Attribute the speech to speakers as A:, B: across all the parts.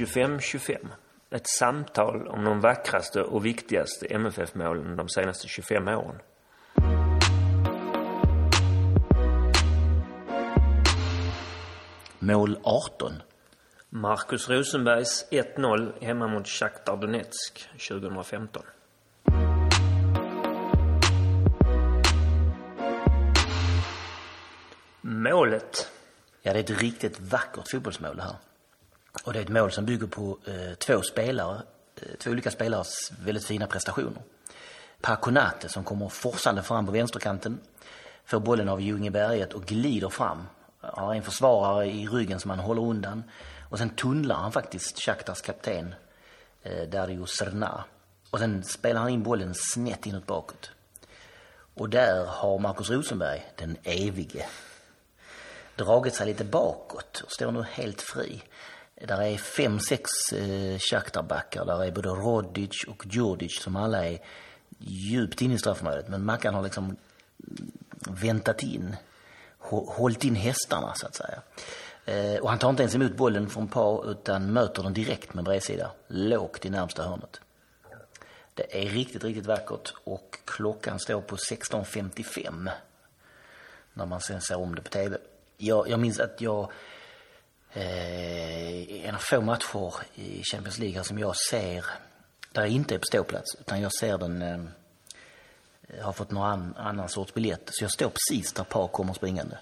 A: 25-25. Ett samtal om de vackraste och viktigaste MFF-målen de senaste 25 åren.
B: Mål 18.
A: Marcus Rosenbergs 1-0 hemma mot Shakhtar Donetsk 2015. Målet.
B: Ja, det är ett riktigt vackert fotbollsmål det här. Och det är ett mål som bygger på eh, två spelare, eh, två olika spelares väldigt fina prestationer. Paconate som kommer forsande fram på vänsterkanten, får bollen av Ljungeberget och glider fram. Har en försvarare i ryggen som han håller undan. Och sen tunnlar han faktiskt Shakhtars kapten, eh, Dario Serna. Och sen spelar han in bollen snett inåt bakåt. Och där har Markus Rosenberg, den evige, dragit sig lite bakåt och står nu helt fri. Där är fem, sex eh, Shakhtar-backar. Där är både Rodic och Djurdjic som alla är djupt inne i straffområdet. Men Mackan har liksom väntat in, hållit in hästarna så att säga. Eh, och han tar inte ens emot bollen från par utan möter den direkt med bredsida. Lågt i närmsta hörnet. Det är riktigt, riktigt vackert och klockan står på 16.55 när man sen ser om det på tv. Jag, jag minns att jag eh, en av få matcher i Champions League som jag ser där jag inte är på ståplats utan jag ser den eh, har fått någon an, annan sorts biljett så jag står precis där par kommer springande.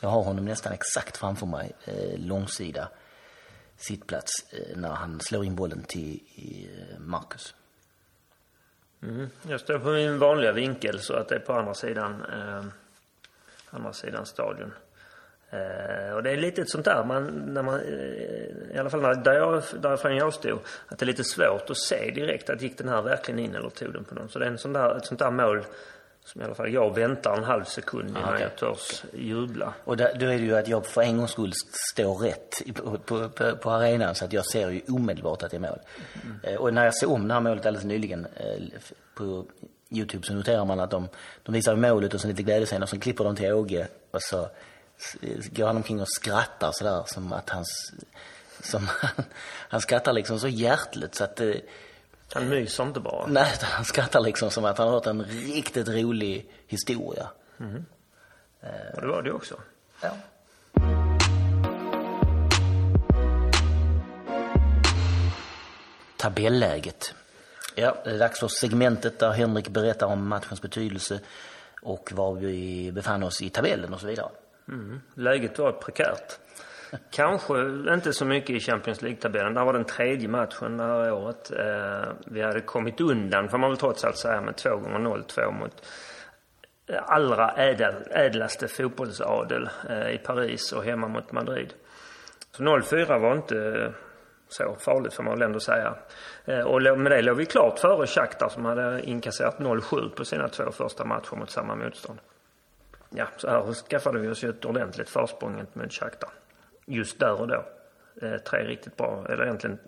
B: Jag har honom nästan exakt framför mig, eh, långsida sittplats eh, när han slår in bollen till eh, Marcus.
A: Mm. Jag står på min vanliga vinkel så att det är på andra sidan, eh, andra sidan stadion. Eh, och det är lite sånt där, man, när man, eh, i alla fall där jag, därifrån jag stod, att det är lite svårt att se direkt att gick den här verkligen in eller tog den på någon. Så det är en sån där, ett sånt där mål som i alla fall jag väntar en halv sekund innan ah, okay. jag törs jubla.
B: Och där, då är det ju att jag för en gångs skull står rätt på, på, på, på, arenan så att jag ser ju omedelbart att det är mål. Mm. Eh, och när jag såg om det här målet alldeles nyligen eh, på Youtube så noterar man att de, de visar målet och sen lite glädjescener och så klipper de till Åge och så går han omkring och skrattar sådär som att hans, som han, han skrattar liksom så hjärtligt så att det,
A: han myser inte bara?
B: Nej, han skrattar liksom som att han har hört en riktigt rolig historia.
A: Mm. Och det var det också?
B: Ja. Tabelläget. Ja, det är dags för segmentet där Henrik berättar om matchens betydelse och var vi befann oss i tabellen och så vidare.
A: Mm. Läget var prekärt. Kanske inte så mycket i Champions League-tabellen. Där var den tredje matchen det här året. Eh, vi hade kommit undan, får man väl trots allt säga, med 2 gånger 0-2 mot allra ädel, ädlaste fotbollsadel eh, i Paris och hemma mot Madrid. Så 0-4 var inte så farligt får man väl ändå säga. Eh, och med det låg vi klart före Shakhtar som hade inkasserat 0-7 på sina två första matcher mot samma motstånd ja, så här skaffade vi oss ju ett ordentligt försprång mot Shakhtar. Just där och då. Eh, tre riktigt bra, eller egentligen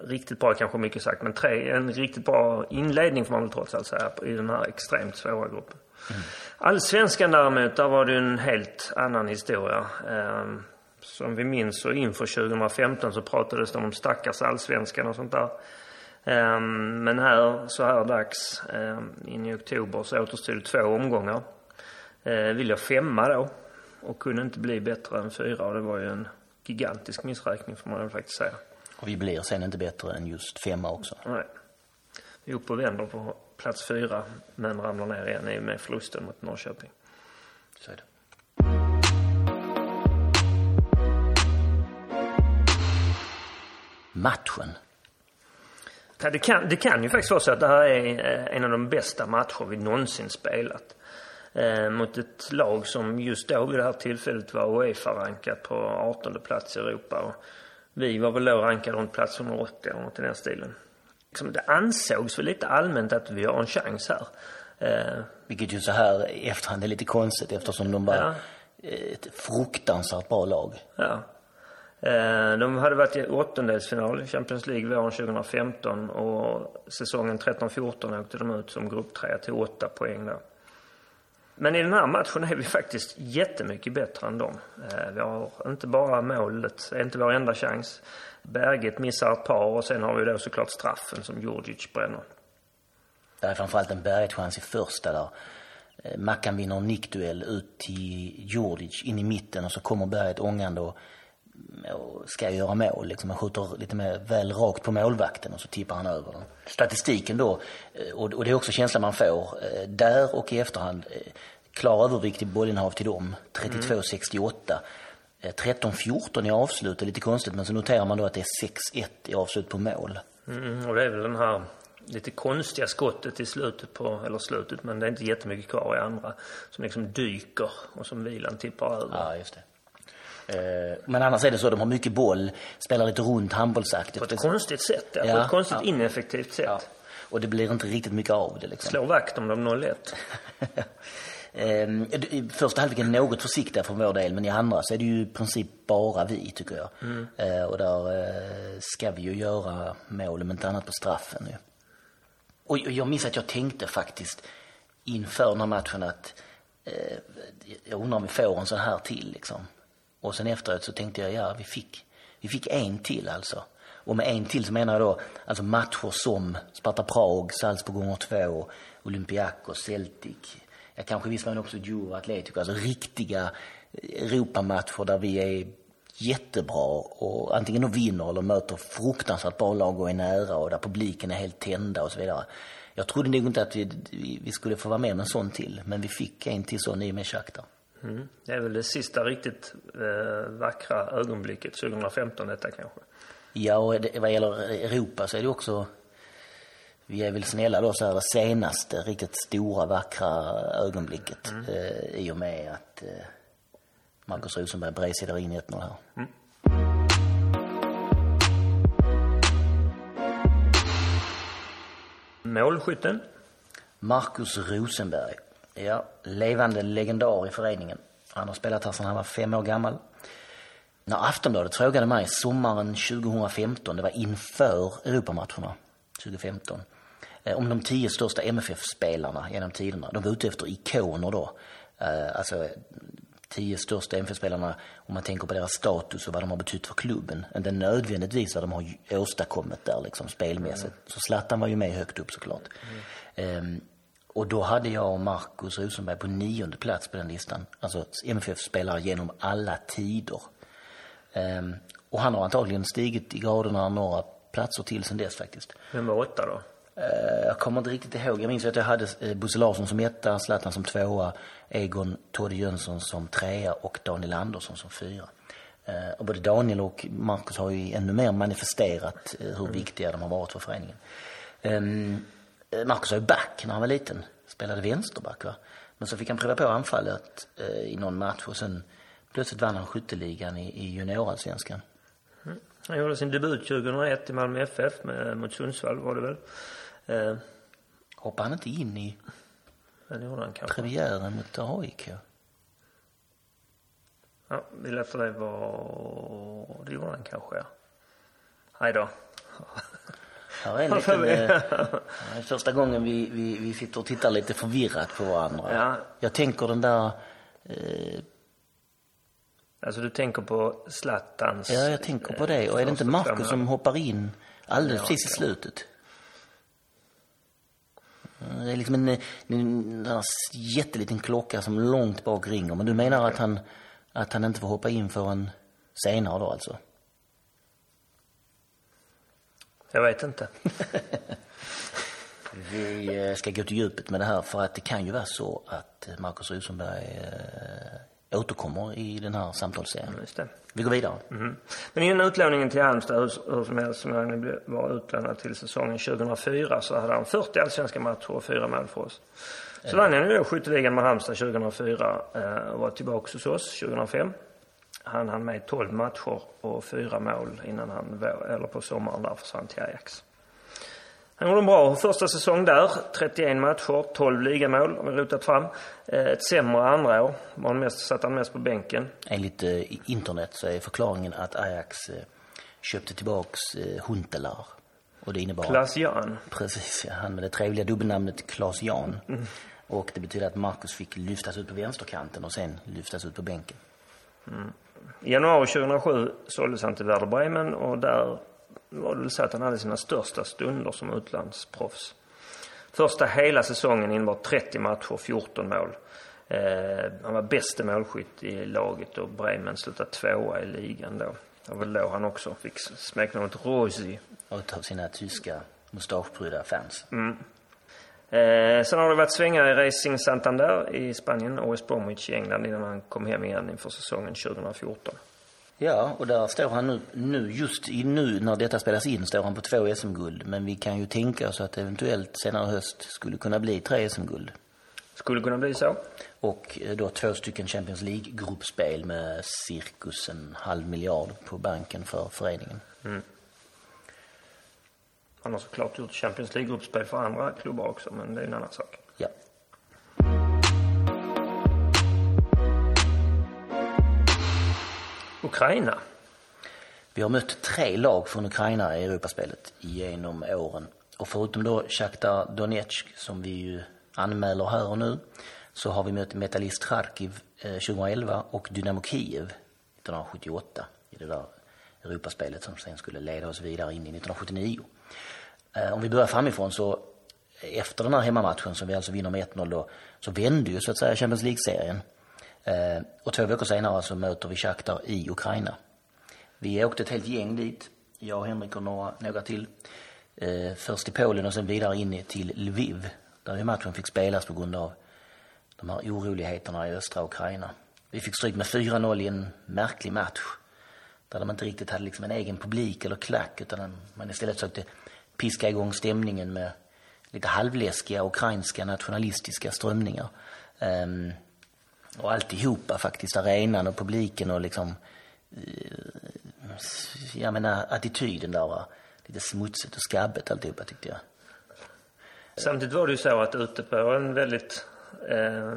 A: riktigt bra kanske mycket sagt, men tre, en riktigt bra inledning får man väl trots allt säga i den här extremt svåra gruppen. Mm. Allsvenskan däremot, där var det en helt annan historia. Eh, som vi minns så inför 2015 så pratades det om stackars allsvenskan och sånt där. Eh, men här, så här dags, eh, in i oktober, så återstod två omgångar. Eh, vill jag femma då och kunde inte bli bättre än fyra och det var ju en gigantisk missräkning får man faktiskt säga.
B: Och vi blir sen inte bättre än just femma också.
A: Nej. Vi är uppe och vänder på plats fyra men ramlar ner igen i med förlusten mot Norrköping.
B: Så är det. Matchen.
A: Ja, det, kan, det kan ju faktiskt vara så att det här är eh, en av de bästa matcher vi någonsin spelat eh, mot ett lag som just då vid det här tillfället var Uefa-rankat på 18 plats i Europa. Och vi var väl då rankade runt plats 180 eller något i den stilen. Liksom, det ansågs väl lite allmänt att vi har en chans här.
B: Eh, Vilket ju så här i efterhand är lite konstigt eftersom de var ja. ett fruktansvärt bra lag.
A: Ja. Eh, de hade varit i åttondelsfinal i Champions League våren 2015 och säsongen 13-14 åkte de ut som grupptrea till åtta poäng där. Men i den här matchen är vi faktiskt jättemycket bättre än dem. Eh, vi har inte bara målet, det är inte vår enda chans. Berget missar ett par och sen har vi då såklart straffen som Djurdjic bränner.
B: Det är framförallt en Berget-chans i första där. Eh, Mackan vinner en nickduell ut till Djurdjic in i mitten och så kommer Berget ångande och, och ska göra mål. Liksom. Han skjuter lite mer väl rakt på målvakten och så tippar han över den. Statistiken då, eh, och, det är också känslan man får, eh, där och i efterhand, klar övervikt i bollinnehav till dem, 32-68. 13-14 i avslut, är lite konstigt, men så noterar man då att det är 6-1 i avslut på mål.
A: Mm, och det är väl den här lite konstiga skottet i slutet på, eller slutet, men det är inte jättemycket kvar i andra, som liksom dyker och som vilan tippar över.
B: Ja, just det. Eh, men annars är det så, de har mycket boll, spelar lite runt handbollsaktigt.
A: På ett konstigt sätt, ja. På ett konstigt ja. ineffektivt sätt. Ja.
B: Och det blir inte riktigt mycket av det liksom.
A: Slår vakt om dem 0-1.
B: Ehm, första halvleken något försiktiga för vår del, men i andra så är det ju i princip bara vi, tycker jag. Mm. Eh, och där eh, ska vi ju göra mål, om inte annat på straffen ju. Och jag minns att jag tänkte faktiskt inför den här matchen att eh, jag undrar om vi får en sån här till liksom. Och sen efteråt så tänkte jag, ja vi fick, vi fick en till alltså. Och med en till så menar jag då alltså matcher som Sparta Prag, Salzburg gånger två, Olympiakos, Celtic, ja, kanske i viss mån också Djur Atletico, alltså riktiga eh, Europamatcher där vi är jättebra och antingen då vinner eller möter fruktansvärt bra lag och är nära och där publiken är helt tända och så vidare. Jag trodde nog inte att vi, vi skulle få vara med om en sån till, men vi fick en till sån i och med Shakhtar.
A: Mm. Det är väl det sista riktigt eh, vackra ögonblicket 2015 detta kanske?
B: Ja, och det, vad gäller Europa så är det också vi är väl snälla då så här det senaste riktigt stora vackra ögonblicket mm. eh, i och med att eh, Marcus Rosenberg bredsidar in 1-0 här. Mm.
A: Målskytten?
B: Marcus Rosenberg. Ja, levande legendar i föreningen. Han har spelat här sedan han var fem år gammal. När Aftonbladet frågade mig sommaren 2015, det var inför Europamatcherna 2015, eh, om de tio största MFF-spelarna genom tiderna. De var ute efter ikoner då. Eh, alltså tio största MFF-spelarna, om man tänker på deras status och vad de har betytt för klubben. Inte nödvändigtvis vad de har åstadkommit där liksom spelmässigt. Mm. Så Zlatan var ju med högt upp såklart. Mm. Um, och då hade jag och Marcus Rosenberg på nionde plats på den listan. Alltså MFF-spelare genom alla tider. Um, och han har antagligen stigit i graderna några platser till sen dess faktiskt.
A: Vem var åtta då?
B: Uh, jag kommer inte riktigt ihåg. Jag minns att jag hade uh, Bosse Larsson som etta, Zlatan som tvåa, Egon Todde Jönsson som trea och Daniel Andersson som fyra. Uh, och både Daniel och Marcus har ju ännu mer manifesterat hur mm. viktiga de har varit för föreningen. Um, Marcus var ju back när han var liten. Spelade vänsterback va. Men så fick han pröva på anfallet i någon match och sen plötsligt vann han skytteligan i, i juniorallsvenskan.
A: Mm. Han gjorde sin debut 2001 i Malmö FF med, mot Sundsvall var det väl.
B: Eh, Hoppade han inte in i
A: det gjorde han kanske.
B: premiären mot AIK?
A: Ja, vi låter det vara... Det gjorde han kanske, ja. Hej då.
B: Är en liten, eh, första gången vi, vi, vi sitter och tittar lite förvirrat på varandra. Ja. Jag tänker den där... Eh...
A: Alltså du tänker på Zlatans...
B: Ja, jag tänker på det. Och är det inte Marcus som hoppar in alldeles ja, precis i slutet? Det är liksom en, en, en jätteliten klocka som långt bak ringer. Men du menar att han, att han inte får hoppa in förrän senare då alltså?
A: Jag vet inte.
B: Vi eh, ska gå till djupet med det här för att det kan ju vara så att Markus Rosenberg eh, återkommer i den här samtalsserien. Just det. Vi går vidare.
A: Mm. Men innan utlåningen till Halmstad, hur, som helst, som han var utlånad till säsongen 2004, så hade han 40 allsvenska matcher och fyra mål för oss. Så vann han ju då skytteligan med Halmstad 2004 eh, och var tillbaka hos oss 2005. Han hann med 12 matcher och fyra mål innan han, eller på sommaren där försvann till Ajax. Han gjorde en bra första säsong där. 31 matcher, 12 ligamål har vi rotat fram. Eh, ett sämre andra år. Var han mest, satt han mest på bänken.
B: Enligt eh, internet så är förklaringen att Ajax eh, köpte tillbaks eh, Huntelaar. Och det innebar...
A: Klas Jan.
B: Precis, ja. Han med det trevliga dubbelnamnet Klas Jan. Mm. Och det betyder att Marcus fick lyftas ut på vänsterkanten och sen lyftas ut på bänken.
A: Mm. I januari 2007 såldes han till Werder Bremen och där var det väl så att han hade sina största stunder som utlandsproffs. Första hela säsongen innebar 30 matcher, 14 mål. Eh, han var bäste målskytt i laget och Bremen slutade tvåa i ligan då. Det var väl då han också fick smeknamnet Rosi.
B: Utav sina tyska mustaschprydda fans.
A: Mm. Eh, sen har det varit svängar i Racing Santander i Spanien och West Bromwich i England innan han kom hem igen inför säsongen 2014.
B: Ja, och där står han nu, nu just i nu när detta spelas in står han på två SM-guld. Men vi kan ju tänka oss att eventuellt senare höst skulle kunna bli tre SM-guld.
A: Skulle kunna bli så.
B: Och eh, då två stycken Champions League-gruppspel med cirkus en halv miljard på banken för föreningen.
A: Mm. Han har såklart gjort Champions League-gruppspel för andra klubbar också, men det är en annan sak.
B: Ja.
A: Ukraina.
B: Vi har mött tre lag från Ukraina i Europaspelet genom åren. Och förutom då Shakhtar Donetsk som vi ju anmäler här och nu så har vi mött Metallist Charkiv 2011 och Dynamo Kiev 1978 i det där Europaspelet som sen skulle leda oss vidare in i 1979. Eh, om vi börjar framifrån så efter den här hemmamatchen som vi alltså vinner med 1-0 då så vände ju så att säga Champions League-serien. Eh, och två veckor senare så möter vi Shakhtar i Ukraina. Vi åkte ett helt gäng dit, jag och Henrik och några, några till. Eh, först till Polen och sen vidare in till Lviv där ju matchen fick spelas på grund av de här oroligheterna i östra Ukraina. Vi fick stryk med 4-0 i en märklig match. Där de inte riktigt hade liksom en egen publik eller klack utan man istället sökte piska igång stämningen med lite halvläskiga ukrainska nationalistiska strömningar. Um, och alltihopa faktiskt, arenan och publiken och liksom, uh, jag menar attityden där var lite smutsigt och skabbigt alltihopa tyckte jag.
A: Samtidigt var det ju så att ute på en väldigt eh,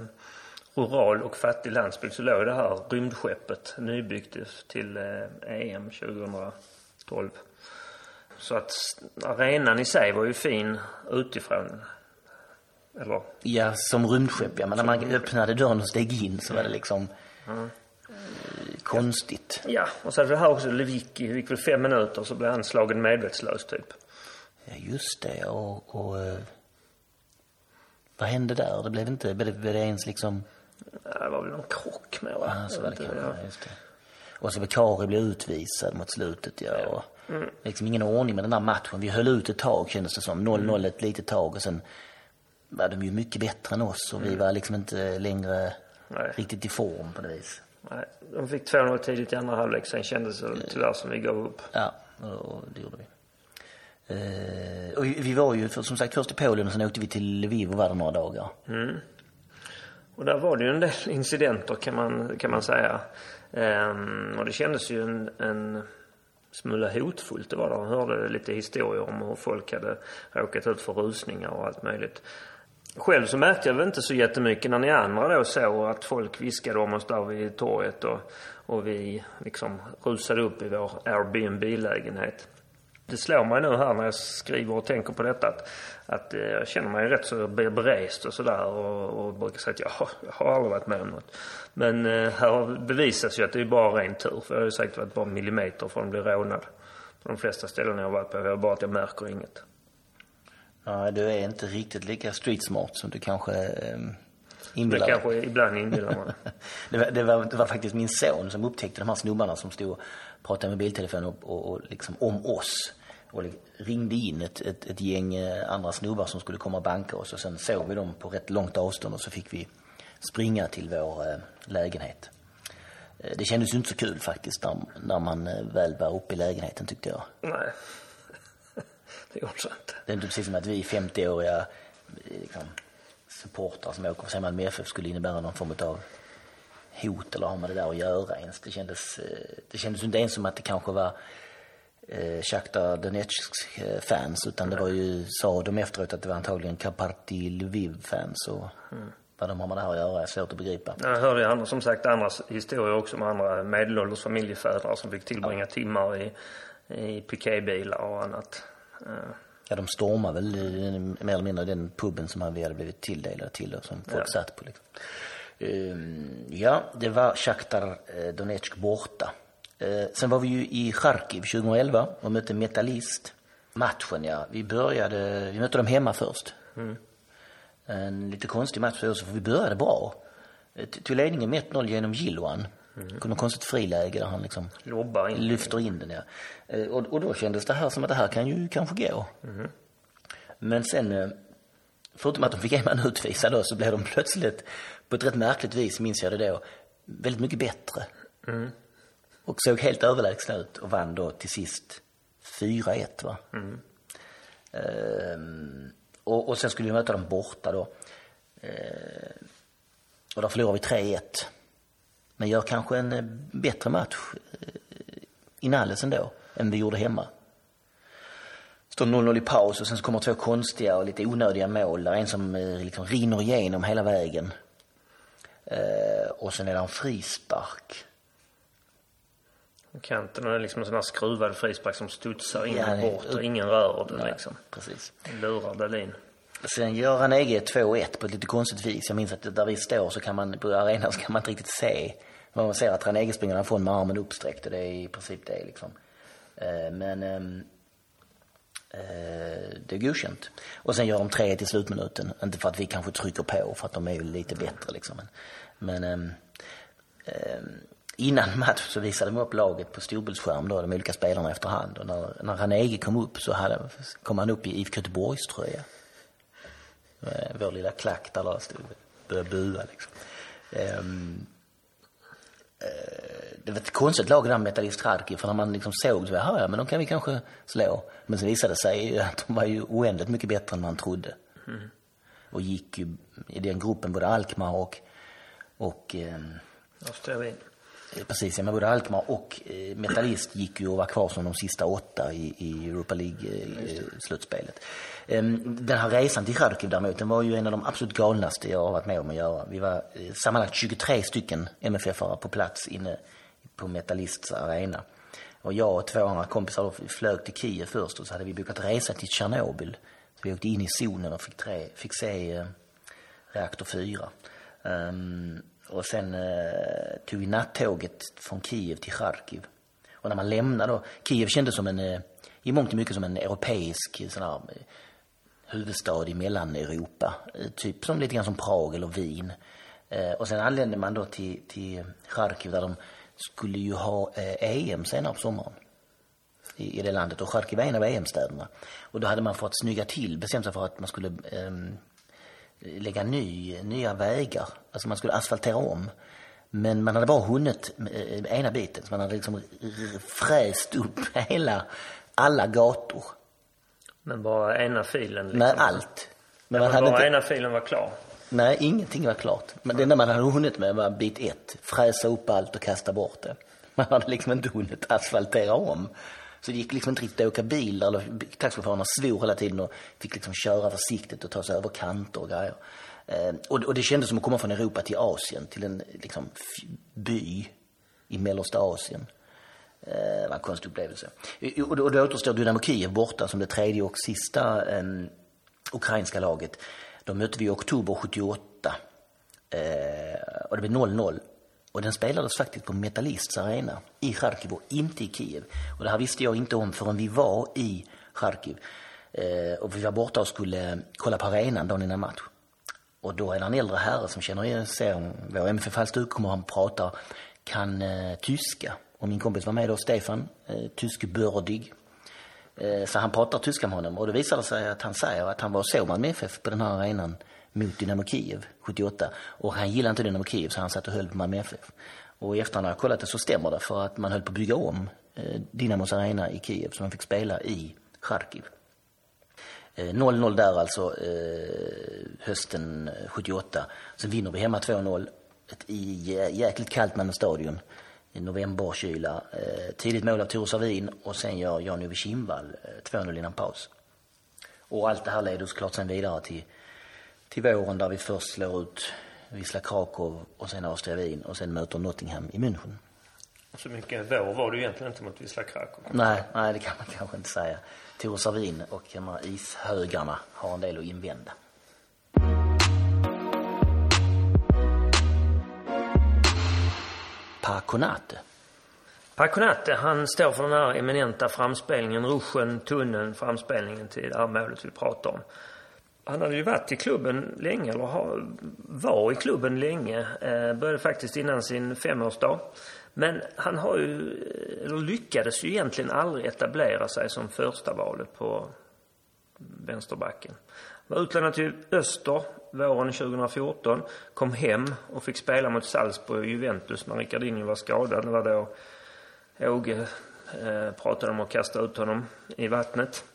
A: rural och fattig landsbygd så låg det här rymdskeppet nybyggt till eh, EM 2012. Så att arenan i sig var ju fin utifrån. Eller?
B: Ja, som rymdskepp ja. Men när man öppnade dörren och steg in så var det liksom mm. konstigt.
A: Ja, och så hade det här också Lewicki, det gick väl fem minuter så blev han slagen medvetslös typ.
B: Ja, just det. Och, och eh, vad hände där? Det blev inte, blev det ens liksom...
A: Ja, det var väl någon krock med va?
B: Ja, så var det kanske, just det. Och så Kari blev utvisad mot slutet ja. Och mm. liksom ingen ordning med den där matchen. Vi höll ut ett tag kändes det som. 0-0 mm. ett litet tag och sen var de ju mycket bättre än oss och mm. vi var liksom inte längre Nej. riktigt i form på det vis.
A: Nej, de fick 2-0 tidigt i andra halvlek. Sen kändes det tyvärr som vi gav upp.
B: Ja, och det gjorde vi. Uh, och vi var ju som sagt först i Polen och sen åkte vi till Lviv och var där några dagar.
A: Mm. Och där var det ju en del incidenter kan man, kan man säga. Um, och det kändes ju en, en smula hotfullt det var där. Man hörde lite historier om hur folk hade råkat ut för rusningar och allt möjligt. Själv så märkte jag väl inte så jättemycket när ni andra då såg att folk viskade om oss där vid torget och, och vi liksom rusade upp i vår Airbnb-lägenhet. Det slår mig nu här när jag skriver och tänker på detta att, att eh, jag känner mig rätt så berest och sådär och, och brukar säga att jag har, jag har aldrig varit med om något. Men eh, här bevisas ju att det är bara ren tur för jag har ju säkert varit bara millimeter från att bli rånad. På de flesta ställen jag har varit på. Är bara att jag märker inget.
B: Ja, du är inte riktigt lika street smart som du kanske eh,
A: inbillar dig. Kanske ibland inbillar man.
B: det, var, det, var, det var faktiskt min son som upptäckte de här snubbarna som stod och pratade med mobiltelefon och, och, och liksom om oss och ringde in ett, ett, ett gäng eh, andra snubbar som skulle komma och banka oss och sen såg vi dem på rätt långt avstånd och så fick vi springa till vår eh, lägenhet. Eh, det kändes ju inte så kul faktiskt när, när man väl var uppe i lägenheten tyckte jag.
A: Nej, det gjorde det inte.
B: Det är inte precis som att vi 50-åriga liksom, supportrar som åker för Malmö FF skulle innebära någon form av hot eller har med det där att göra ens. Det kändes, det kändes inte ens som att det kanske var eh, Shakhtar Donetsk eh, fans utan det var ju, sa de efteråt att det var antagligen Kaparti Lviv fans och mm. vad de har med det här att göra är svårt att begripa.
A: Jag hörde andra, som sagt andra historier också med andra medelålders familjefäder som fick tillbringa ja. timmar i, i piketbilar och annat.
B: Eh. Ja, de stormade väl mer eller mindre den puben som vi hade blivit tilldelade till och som folk ja. satt på liksom. Ehm, ja, det var Shakhtar eh, Donetsk borta. Eh, sen var vi ju i Charkiv 2011 och mötte Metallist. Matchen, ja. Vi började, vi mötte dem hemma först. En lite konstig match för oss, för vi började bra. Eh, Tog ledningen med 1-0 genom Gilloan. Mm. Något konstigt friläge där han liksom
A: Lobbar in.
B: lyfter in den. Ja. Eh, Och, och då kändes det här som att det här kan ju kanske gå. Men sen, förutom att de fick en man utvisad då, så blev de plötsligt, på ett rätt märkligt vis minns jag det då, väldigt mycket bättre. Och såg helt överlägsna ut och vann då till sist 4-1 va. Ehm, och, och sen skulle vi möta dem borta då. Ehm, och då förlorade vi 3-1. Men gör kanske en eh, bättre match eh, i Nalles ändå, än vi gjorde hemma. Står 0-0 i paus och sen så kommer två konstiga och lite onödiga mål. Där en som eh, liksom rinner igenom hela vägen. Eh, och sen är det en frispark.
A: Kanten och det är liksom en sån här skruvad frispark som studsar in
B: Ja,
A: och bort och ingen rör den liksom.
B: Precis.
A: Lurar Dahlin.
B: Sen gör han EG 2-1 på ett lite konstigt vis. Jag minns att där vi står så kan man, på arenan så kan man inte riktigt se. Man ser att Ranege springer därifrån med armen uppsträckt och det är i princip det liksom. Eh, Men ehm, eh, det är godkänt. Och sen gör de 3-1 i slutminuten. Inte för att vi kanske trycker på, för att de är ju lite bättre liksom. Men, men ehm, ehm, innan match så visade de upp laget på storbildsskärm då, de olika spelarna efterhand. Och när, när Ranege kom upp så hade, kom han upp i IFK Göteborgs tröja. Eh, vår lilla klack där stod började bua liksom. Eh, det var ett konstigt lag det där Metallist Kharkiv för när man liksom såg så var ja men de kan vi kanske slå. Men sen visade det sig att de var ju oändligt mycket bättre än man trodde. Och gick ju i den gruppen både Alkmaar och, och ehm,
A: Då
B: Eh, Precis, ja, men både Alkmaar och eh, Metallist gick ju och var kvar som de sista åtta i, i Europa League-slutspelet. den här resan till Charkiv däremot, den var ju en av de absolut galnaste jag har varit med om att göra. Vi var eh, sammanlagt 23 stycken MFF-are på plats inne på Metallists arena. Och jag och två andra kompisar flög till Kiev först och så hade vi bokat resa till Tjernobyl. Så vi åkte in i zonen och fick, tre, fick se eh, reaktor 4. Ehm, och sen eh, tog vi nattåget från Kiev till Charkiv. Och när man lämnade då, Kiev kändes som en, eh, i mångt och mycket som en europeisk eh, sån här, eh, huvudstad i Mellaneuropa. Eh, typ som lite grann som Prag eller Wien. Eh, och sen anlände man då till, till Charkiv där de skulle ju ha eh, EM senare på sommaren i, i det landet. Och Charkiv är en av EM-städerna. Och då hade man fått snygga till, bestämt sig för att man skulle eh, lägga ny, nya vägar. Alltså man skulle asfaltera om. Men man hade bara hunnit eh, ena biten. Så man hade liksom fräst upp hela, alla gator.
A: Men bara ena filen liksom.
B: Med allt. Men man
A: Men bara
B: inte,
A: ena filen var klar.
B: nej, ingenting var klart. Men det enda man hade hunnit med var bit ett. Fräsa upp allt och kasta bort det. Man hade liksom inte hunnit asfaltera om. Så det gick liksom inte riktigt att åka bil. Eller taxichaufförerna svor hela tiden och fick liksom köra försiktigt och ta sig över kanter och grejer. Eh, och, och det kändes som att komma från Europa till Asien, till en liksom, by i mellersta Asien. Eh, Det var en konstig upplevelse. Och då, och då återstår Dynamo Kiev borta som det tredje och sista eh, ukrainska laget. De mötte vi i oktober 78. Eh, och det blev 0-0. Och den spelades faktiskt på Metallists arena i Charkiv och inte i Kiev. Och det här visste jag inte om förrän vi var i Charkiv. Eh, och vi var borta och skulle eh, kolla på arenan dagen innan match. Och då är det en äldre herre som känner igen sig, vår MFF halsduk kommer han pratar, kan eh, tyska. Och min kompis var med då, Stefan, eh, tyskbördig. Eh, så han pratar tyska med honom och det visade sig att han säger att han var och såg Malmö FF på den här arenan mot Dynamo Kiev 78. Och han gillade inte Dynamo Kiev så han satt och höll på Malmö FF. Och i efterhand har jag kollat det så stämmer det för att man höll på att bygga om eh, Dynamos arena i Kiev så man fick spela i Charkiv. Eh, 0-0 där alltså eh, hösten 78. Sen vinner vi hemma 2-0. Ett i- jäkligt kallt Malmö stadion. I novemberkyla. Tidigt mål av Tore Savin och sen gör Jan-Ove Kindvall 2-0 innan paus. Och allt det här leder såklart sen vidare till, till våren där vi först slår ut Wisla Krakow och sen Austria Wien och sen möter Nottingham i München.
A: Så mycket vår var det ju egentligen inte mot Wisla Krakow.
B: Nej, nej det kan man kanske inte säga. Tore Savin och de här ishögarna har en del att invända. Pa Konate.
A: Paconate, han står för den här eminenta framspelningen, ruschen, tunneln, framspelningen till det här målet vi pratar om. Han hade ju varit i klubben länge, eller var i klubben länge. Eh, började faktiskt innan sin femårsdag. Men han har ju, eller lyckades ju egentligen aldrig etablera sig som första valet på vänsterbacken. Var utlånad till Öster våren 2014. Kom hem och fick spela mot Salzburg och Juventus när Ricardinho var skadad. Det var då Åge eh, pratade om att kasta ut honom i vattnet.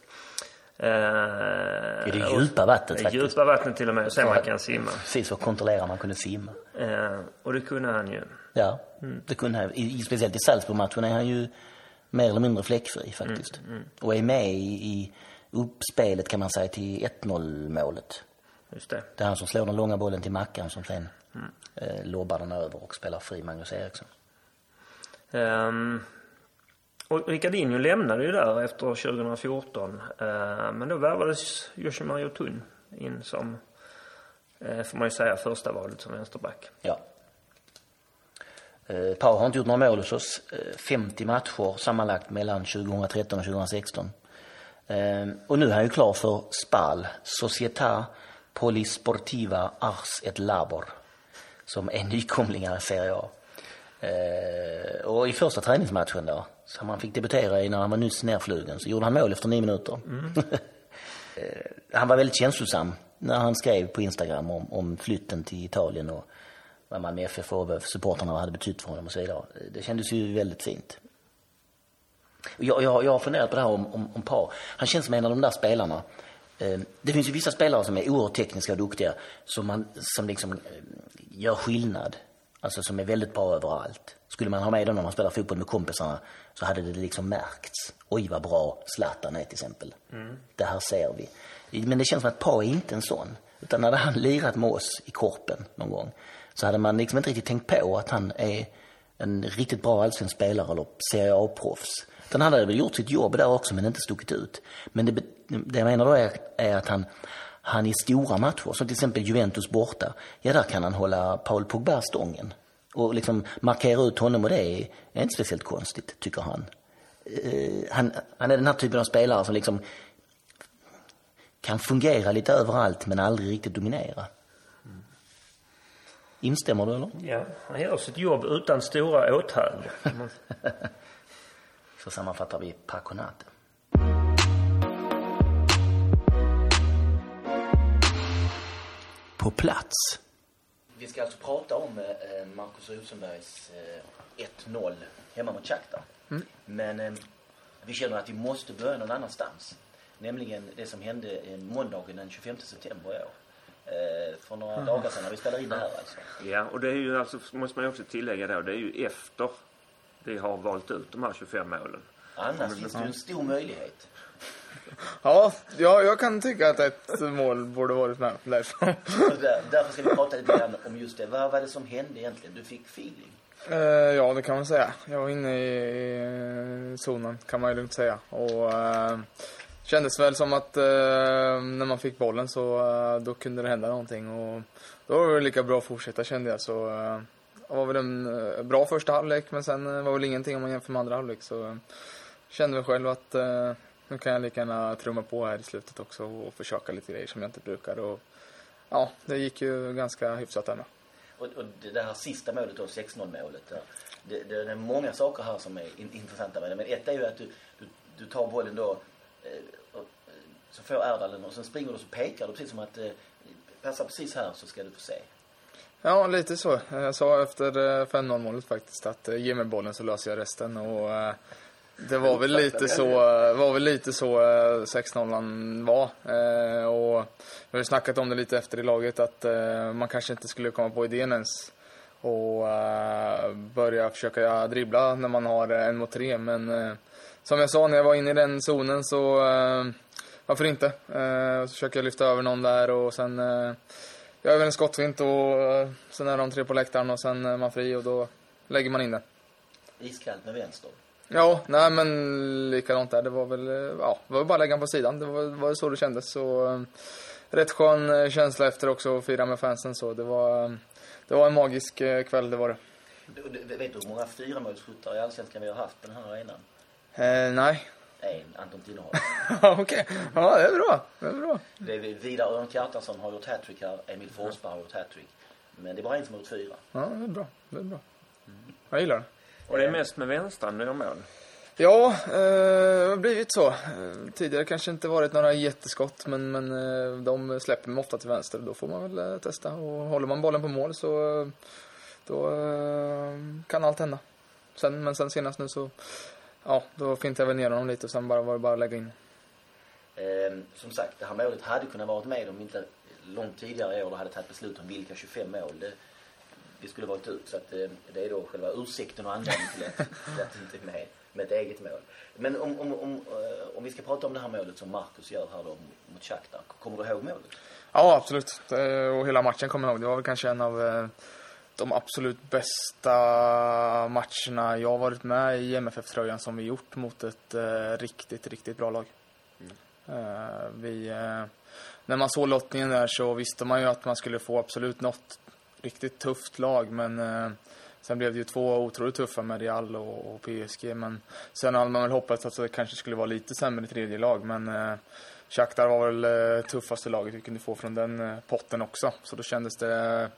B: I det djupa vattnet
A: I
B: faktiskt.
A: djupa vattnet till och med, så man kan simma.
B: Precis, och kontrollera om man kunde simma.
A: Eh, och det kunde han ju.
B: Ja, det kunde han. I, speciellt i Salzburg-matchen är han ju mer eller mindre fläckfri faktiskt. Och är med i, i uppspelet kan man säga till 1-0 målet.
A: Just det.
B: Det är han som slår den långa bollen till Mackan som sen eh, lobbar den över och spelar fri Magnus Eriksson.
A: Ehm, och Ricardinho lämnade ju där efter 2014. Eh, men då värvades Joshua Tun in som, eh, får man ju säga, första valet som vänsterback.
B: Ja. Eh, Pau har inte gjort några mål hos oss. 50 matcher sammanlagt mellan 2013 och 2016. Och nu är han ju klar för SPAL, Società Polisportiva Ars et Labor, som är nykomlingar i Serie A. Och i första träningsmatchen då, som han fick debutera i när han var nyss nerflugen, så gjorde han mål efter nio minuter. Eh, han var väldigt känslosam när han skrev på Instagram om, om flytten till Italien och vad Malmö FF och supportrarna hade betytt för honom och så vidare. Det kändes ju väldigt fint. Jag, jag, jag har funderat på det här om, om, om par. Han känns som en av de där spelarna. Eh, det finns ju vissa spelare som är oerhört tekniska och duktiga som, man, som liksom eh, gör skillnad. Alltså som är väldigt bra överallt. Skulle man ha med dem när man spelar fotboll med kompisarna så hade det liksom märkts. Oj vad bra Zlatan är till exempel. Det här ser vi. Men det känns som att Pa är inte en sån. Utan hade han lirat med oss i korpen någon gång så hade man liksom inte riktigt tänkt på att han är en riktigt bra allsvensk spelare eller Serie A-proffs. Utan han hade väl gjort sitt jobb där också men inte stuckit ut. Men det, det jag menar då är, är att han, han i stora matcher, som till exempel Juventus borta, ja där kan han hålla Paul Pogba stången. Och liksom markera ut honom och det är, inte speciellt konstigt, tycker han. Eh, han. Han är den här typen av spelare som liksom kan fungera lite överallt men aldrig riktigt dominera. Instämmer du eller?
A: Ja, han gör sitt jobb utan stora åthävor.
B: Så sammanfattar vi Paconate. På plats. Vi ska alltså prata om eh, Marcus Rosenbergs eh, 1-0 hemma mot Shakhtar. Men eh, vi känner att vi måste börja någon annanstans. Nämligen det som hände eh, måndagen den 25 september i år. Eh, för några dagar sedan när vi spelade in det här alltså.
A: Ja, och det är ju alltså, måste man ju också tillägga då, det är ju efter vi har valt ut de här 25 målen.
B: Annars finns det ju en stor möjlighet.
C: Ja, ja, jag kan tycka att ett mål borde varit med.
B: Och där, därför ska vi prata lite grann om just det. Vad var det som hände egentligen? Du fick feeling.
C: Eh, ja, det kan man säga. Jag var inne i eh, zonen, kan man ju lugnt säga. Och eh, kändes väl som att eh, när man fick bollen så då kunde det hända någonting. Och då var det lika bra att fortsätta kände jag. Så det var väl en bra första halvlek, men sen var väl ingenting om man jämför med andra halvlek. Så kände väl själv att nu kan jag lika gärna trumma på här i slutet också och försöka lite grejer som jag inte brukar. Och, ja, det gick ju ganska hyfsat där med.
B: Och, och det där sista målet då, 6-0 målet. Det, det, det är många saker här som är in, intressanta med det. Men ett är ju att du, du, du tar bollen då, eh, och, eh, så får Erdal den och sen springer du och så pekar du precis som att eh, passa precis här så ska du få se.
C: Ja, lite så. Jag sa efter eh, 5-0 målet faktiskt att eh, ge mig bollen så löser jag resten. Och, eh, det var väl lite så, eh, var väl lite så eh, 6-0 var. Eh, och vi har snackat om det lite efter i laget att eh, man kanske inte skulle komma på idén ens och eh, börja försöka dribbla när man har en mot tre. Men eh, som jag sa när jag var inne i den zonen så eh, varför inte? Eh, så försöker jag lyfta över någon där och sen eh, jag över en skottfint och eh, sen är de tre på läktaren och sen är man fri och då lägger man in den.
B: Iskallt med vänster.
C: Ja, nej men likadant där. Det var väl, eh, ja, det var bara att lägga på sidan. Det var, var så det kändes. Så, eh, rätt skön eh, känsla efter också att fira med fansen så. Det var, det var en magisk kväll, det var det.
B: Du- Vet du hur många fyramålsskyttar i Allsvenskan vi har haft på den här arenan?
C: Eh, nej.
B: En, Anton Tinnerholm.
C: Okej. Ja, det är bra. Det är bra.
B: Det är Vidar Örn Kjartansson har gjort hattrick här, Emil Forsberg har gjort hattrick. Men det är bara en som har gjort fyra.
C: Ja, det är bra. Det är bra. Jag gillar det.
A: Och det är mest med vänstern du gör mål.
C: Ja, eh, det har blivit så. Eh, tidigare kanske inte varit några jätteskott, men, men eh, de släpper mig ofta till vänster. Då får man väl eh, testa. Och håller man bollen på mål så eh, då eh, kan allt hända. Sen, men sen senast nu så, ja, då fintade jag väl ner honom lite och sen bara var det bara att lägga in.
B: Eh, som sagt, det här målet hade kunnat varit med om inte långt tidigare i år då hade tagit beslut om vilka 25 mål det, det skulle varit ut. Så att, eh, det är då själva ursäkten och anledningen till att, till att inte är med, med ett eget mål. Men om, om, om, eh, om vi ska prata om det här målet som Marcus gör här då mot Shakhtar. Kommer du ihåg målet?
C: Ja, absolut. Eh, Och hela matchen kommer jag ihåg. Det var väl kanske en av de absolut bästa matcherna jag har varit med i MFF-tröjan som vi gjort mot ett riktigt, riktigt bra lag. Eh, Vi, när man såg lottningen där så visste man ju att man skulle få absolut något riktigt tufft lag, men eh, sen blev det ju två otroligt tuffa med Real och, och PSG. Men sen hade man väl hoppats att det kanske skulle vara lite sämre tredje lag, men eh, Shakhtar var väl eh, tuffaste laget vi kunde få från den eh, potten också. Så då kändes det, eh,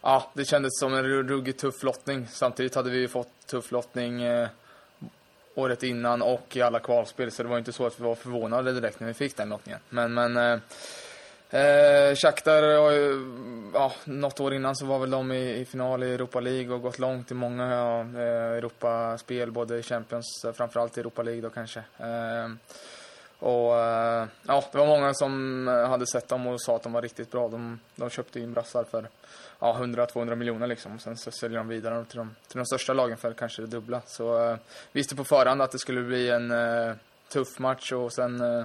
C: ja, det kändes som en ruggigt tuff lottning. Samtidigt hade vi ju fått tuff lottning eh, året innan och i alla kvalspel. Så det var inte så att vi var förvånade direkt när vi fick den lottningen. Men, men eh, eh, Shakhtar, ja, något år innan så var väl de i, i final i Europa League och gått långt i många ja, eh, Europaspel, både i Champions, eh, framförallt i Europa League då kanske. Eh, och eh, ja, det var många som hade sett dem och sa att de var riktigt bra. De, de köpte in brassar för ja, 100-200 miljoner liksom. Och sen så säljer de vidare till de, till de största lagen för kanske det dubbla. Så eh, visste på förhand att det skulle bli en eh, tuff match och sen eh,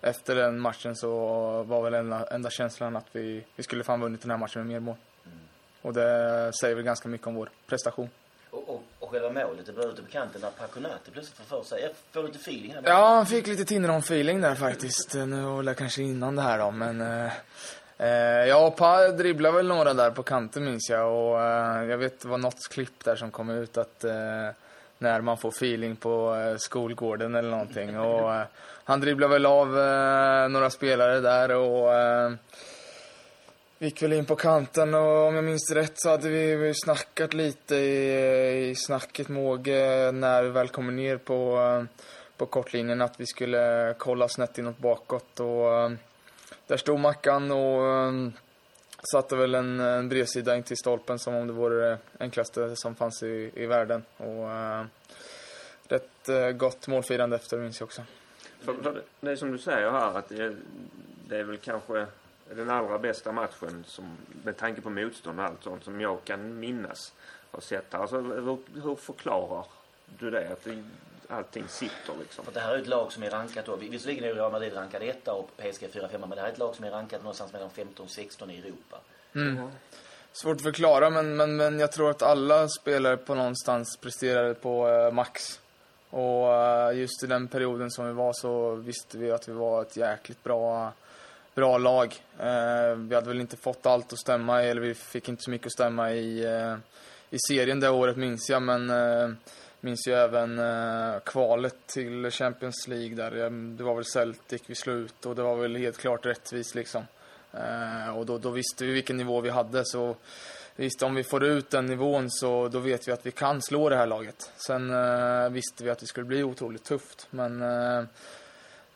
C: efter den matchen så var väl enda, enda känslan att vi, vi skulle fan vunnit den här matchen med mer mål. Och det säger väl ganska mycket om vår prestation.
B: Och, och, och själva målet, det blev ute på kanten när Paconate plötsligt får för sig. Jag får lite feeling här.
C: Ja, han fick lite Tinneron-feeling där faktiskt. Nu var det kanske innan det här då, men... Eh, eh, ja, Pa dribblade väl några där på kanten minns jag och eh, jag vet det var något klipp där som kom ut att eh, när man får feeling på eh, skolgården eller någonting. Och eh, han dribblade väl av eh, några spelare där och eh, gick väl in på kanten och om jag minns rätt så hade vi vi snackat lite i, i snacket med Åge när vi väl kommer ner på, eh, på kortlinjen att vi skulle kolla snett inåt bakåt och eh, där stod Mackan och satte väl en, en bredsida in till stolpen som om det vore det enklaste som fanns i, i världen. Och eh, rätt eh, gott målfirande efter minns jag också.
A: För, för det är som du säger här att det är, det är väl kanske den allra bästa matchen som, med tanke på motstånd och allt sånt som jag kan minnas ha sett. Alltså, hur, hur förklarar du det? Att det, allting sitter liksom?
B: För det här är ett lag som är rankat då. Visserligen är Real Madrid rankade etta och PSG 4-5 men det här är ett lag som är rankat någonstans mellan 15 och 16 i Europa.
C: Svårt att förklara, men, men, men jag tror att alla spelare på någonstans presterade på eh, max. Och eh, just i den perioden som vi var så visste vi att vi var ett jäkligt bra, bra lag. Eh, vi hade väl inte fått allt att stämma, eller vi fick inte så mycket att stämma i, eh, i serien det året minns jag, men eh, minns ju även eh, kvalet till Champions League där. Eh, Det var väl Celtic vi slog ut och det var väl helt klart rättvist liksom. Eh, och då, då visste vi vilken nivå vi hade. Så visst, om vi får ut den nivån så då vet vi att vi kan slå det här laget. Sen eh, visste vi att det skulle bli otroligt tufft. Men eh,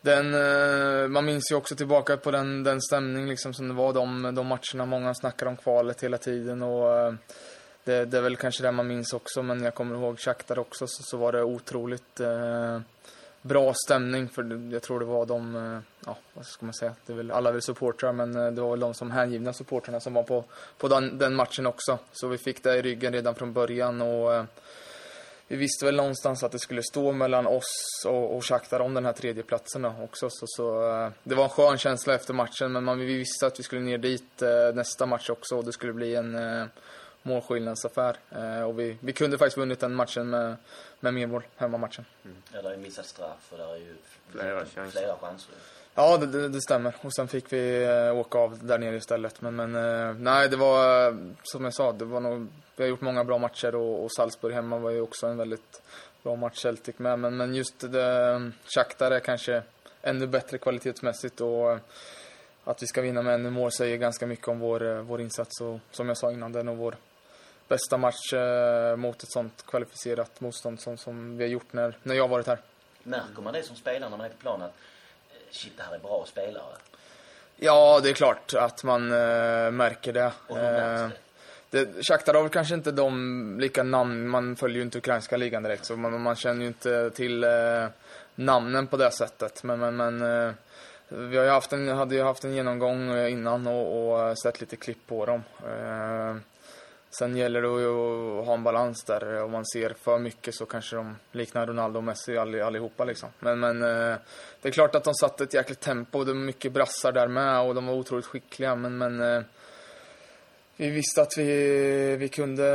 C: den, eh, man minns ju också tillbaka på den, den stämning liksom som det var de, de matcherna. Många snackar om kvalet hela tiden. och eh, det, det är väl kanske det man minns också, men jag kommer ihåg Shakhtar också, så, så var det otroligt eh, bra stämning. För jag tror det var de, eh, ja vad ska man säga, det är väl, alla är väl supportrar, men eh, det var väl de som hängivna supportrarna som var på, på den, den matchen också. Så vi fick det i ryggen redan från början och eh, vi visste väl någonstans att det skulle stå mellan oss och, och Shakhtar om den här tredjeplatsen också. Så, så, eh, det var en skön känsla efter matchen, men man, vi visste att vi skulle ner dit eh, nästa match också och det skulle bli en eh, målskillnadsaffär. Eh, och vi, vi kunde faktiskt vunnit den matchen med, med mer mål, hemmamatchen.
B: Ja, där är missat straff och där är ju
A: Flera chanser.
B: flera chanser.
C: Ja, det, det, det, stämmer. Och sen fick vi eh, åka av där nere istället. Men, men eh, nej, det var som jag sa, det var nog, vi har gjort många bra matcher och, och Salzburg hemma var ju också en väldigt bra match Celtic med. Men, men just det, Shakhtar är kanske ännu bättre kvalitetsmässigt och att vi ska vinna med ännu mål säger ganska mycket om vår, vår insats. Och som jag sa innan, det är nog vår bästa match eh, mot ett sånt kvalificerat motstånd som, som vi har gjort när, när jag varit här.
B: Märker man det som spelare när man är på planen att shit, det här är bra spelare?
C: Ja, det är klart att man äh, märker det.
B: Och hur
C: det, Shakhtar har kanske inte de lika namn, man följer ju inte ukrainska ligan direkt så man, man känner ju inte till eh, namnen på det sättet. Men, men, men eh, vi har ju haft en, hade ju haft en genomgång eh, innan och, och eh, sett lite klipp på dem. Eh, sen gäller det att ha en balans där. Om man ser för mycket så kanske de liknar Ronaldo och Messi allihopa liksom. Men, men eh, det är klart att de satte ett jäkligt tempo. Det var mycket brassar där med och de var otroligt skickliga. Men, men eh, vi visste att vi, vi kunde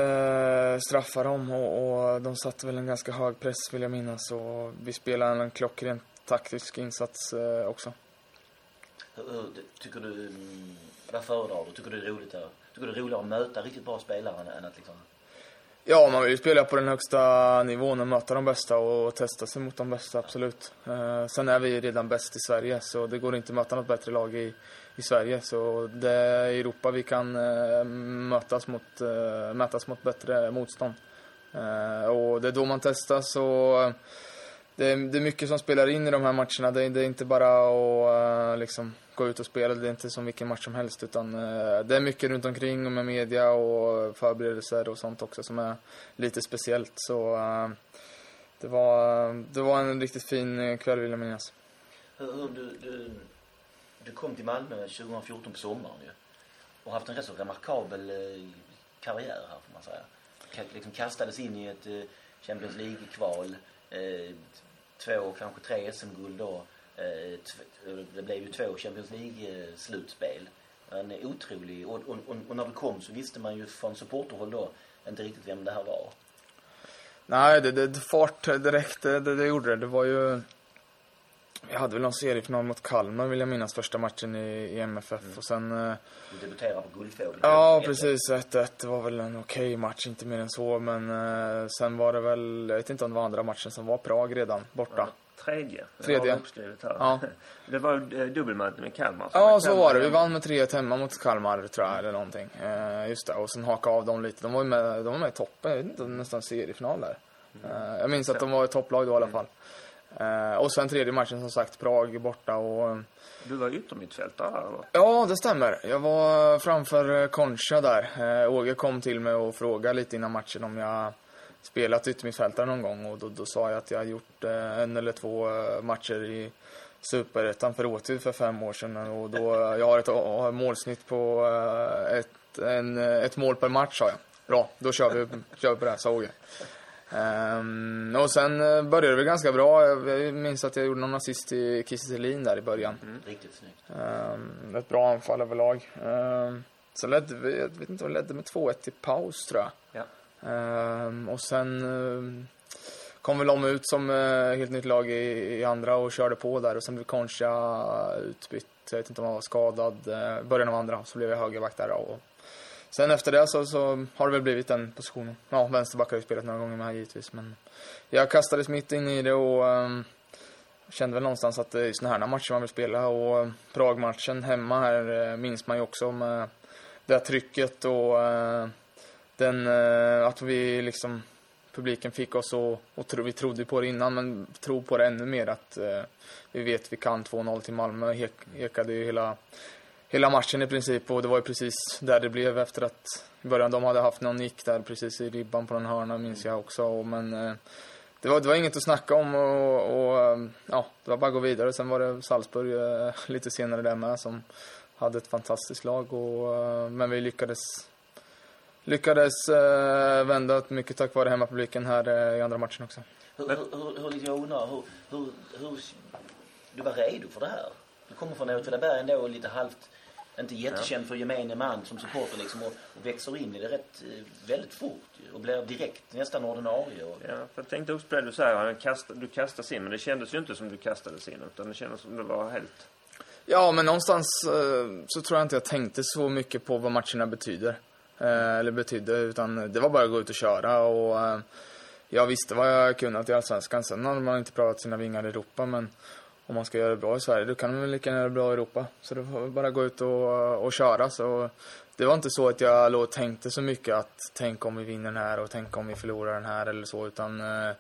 C: eh, straffa dem och, och de satte väl en ganska hög press vill jag minnas och vi spelade en klockren taktisk insats också.
B: Hur, eh, tycker du, mm, vad föredrar du? Tycker du det är roligt att, tycker du det är roligare att möta riktigt bra spelare än att liksom
C: Ja, man vill ju spela på den högsta nivån och möta de bästa och testa sig mot de bästa, absolut. Eh, sen är vi ju redan bäst i Sverige, så det går inte att möta något bättre lag i, i Sverige. Så det är i Europa vi kan eh, mötas mot, eh, mötas mot bättre motstånd. Eh, och det är då man testas och eh, det är, det är mycket som spelar in i de här matcherna. Det är, det är inte bara att eh, liksom gå ut och spela. Det är inte som vilken match som helst. Utan eh, det är mycket runt omkring och med media och förberedelser och sånt också som är lite speciellt. Så eh, det, var, det var en riktigt fin eh, kväll vill jag minnas.
B: Du, du, du kom till Malmö 2014 på sommaren ju. Och haft en rätt så remarkabel karriär här får man säga. Liksom kastades in i ett Champions League-kval två, kanske tre SM-guld då. Eh, det blev ju två Champions League-slutspel. En otrolig... Och, och, och, när du kom så visste man ju från supporterhåll då inte riktigt vem det här var.
C: Nej, det, det fart direkt, det, det gjorde det. Det var ju... Jag hade väl någon seriefinal mot Kalmar vill jag minnas första matchen i, i MFF mm. och sen...
B: Eh, du debuterade på Guldfågeln.
C: Ja, precis. 1-1. Det var väl en okej okay match, inte mer än så. Men eh, sen var det väl, jag vet inte om det var andra matchen som var Prag redan, borta. Ja,
A: tredje.
C: Tredje.
A: Ja. Det var eh, dubbelmöte med Kalmar.
C: Ja, så var det. Vi vann med 3-1 hemma mot Kalmar, tror jag, eller någonting. Eh, just det. Och sen haka av dem lite. De var med, de var med i toppen, nästan seriefinal där. Mm. Eh, jag minns att de var i topplag då i alla fall. Eh, och sen tredje matchen som sagt, Prag borta och...
A: Du var yttermittfältare där eller?
C: Ja, det stämmer. Jag var framför Concha där. Eh, Åge kom till mig och frågade lite innan matchen om jag spelat yttermittfältare någon gång och då, då sa jag att jag gjort eh, en eller två eh, matcher i Superettan för Åtvid för fem år sedan och då, jag har ett målsnitt på eh, ett, en, ett mål per match sa jag. Bra, då kör vi, kör vi på det, sa Åge. Um, och sen började det ganska bra. Jag minns att jag gjorde någon assist till Kiese där i början.
B: Mm, riktigt snyggt.
C: Um, ett bra anfall överlag. Um, sen ledde vi, jag vet inte vad ledde med 2-1 i paus tror jag.
A: Ja.
C: Ehm, och sen ehm, kom väl de ut som uh, helt nytt lag i, i, andra och körde på där. Och sen blev Concha utbytt. Jag vet inte om han var skadad. Eh, början av andra så blev jag högerback där. Och sen efter det så, så, har det väl blivit den positionen. Ja, vänsterback har jag spelat några gånger med givetvis. Men jag kastades mitt in i det och um, kände väl någonstans att det är såna här matcher man vill spela. Och Pragmatchen hemma här eh, minns man ju också med det trycket och uh, den, eh, att vi liksom publiken fick oss och, och tro, vi trodde på det innan men tro på det ännu mer att eh, vi vet vi kan 2-0 till Malmö. Ek, ekade ju hela, hela matchen i princip och det var ju precis där det blev efter att i början de hade haft någon nick där precis i ribban på den hörna minns jag också och, men eh, det var, det var inget att snacka om och, och eh, ja, det var bara att gå vidare. Sen var det Salzburg eh, lite senare där med som hade ett fantastiskt lag och, men vi lyckades lyckades eh, vända mycket tack vare hemmapubliken här eh, i andra matchen också.
B: Hur, hur, hur, jag undrar, hur, hur, hur, du var redo för det här? Du kommer från Åtvidaberg ändå och lite halvt, inte jättekänd för gemene man som supporter liksom och, och, växer in i det rätt, eh, väldigt fort och blir direkt nästan ordinarie. Och...
A: Ja, för jag tänkte också på det du säger, du kastas in, men det kändes ju inte som du kastades in utan det kändes som det var helt
C: Ja, men någonstans eh, så tror jag inte jag tänkte så mycket på vad matcherna betyder. Eh, eller betydde, utan det var bara att gå ut och köra och eh, jag visste vad jag kunnat i Allsvenskan. Sen har man inte prövat sina vingar i Europa, men om man ska göra det bra i Sverige, då kan man väl lika gärna göra det bra i Europa. Så det var bara att gå ut och, och köra. Så det var inte så att jag låg och tänkte så mycket att tänk om vi vinner den här och tänk om vi förlorar den här eller så, utan eh,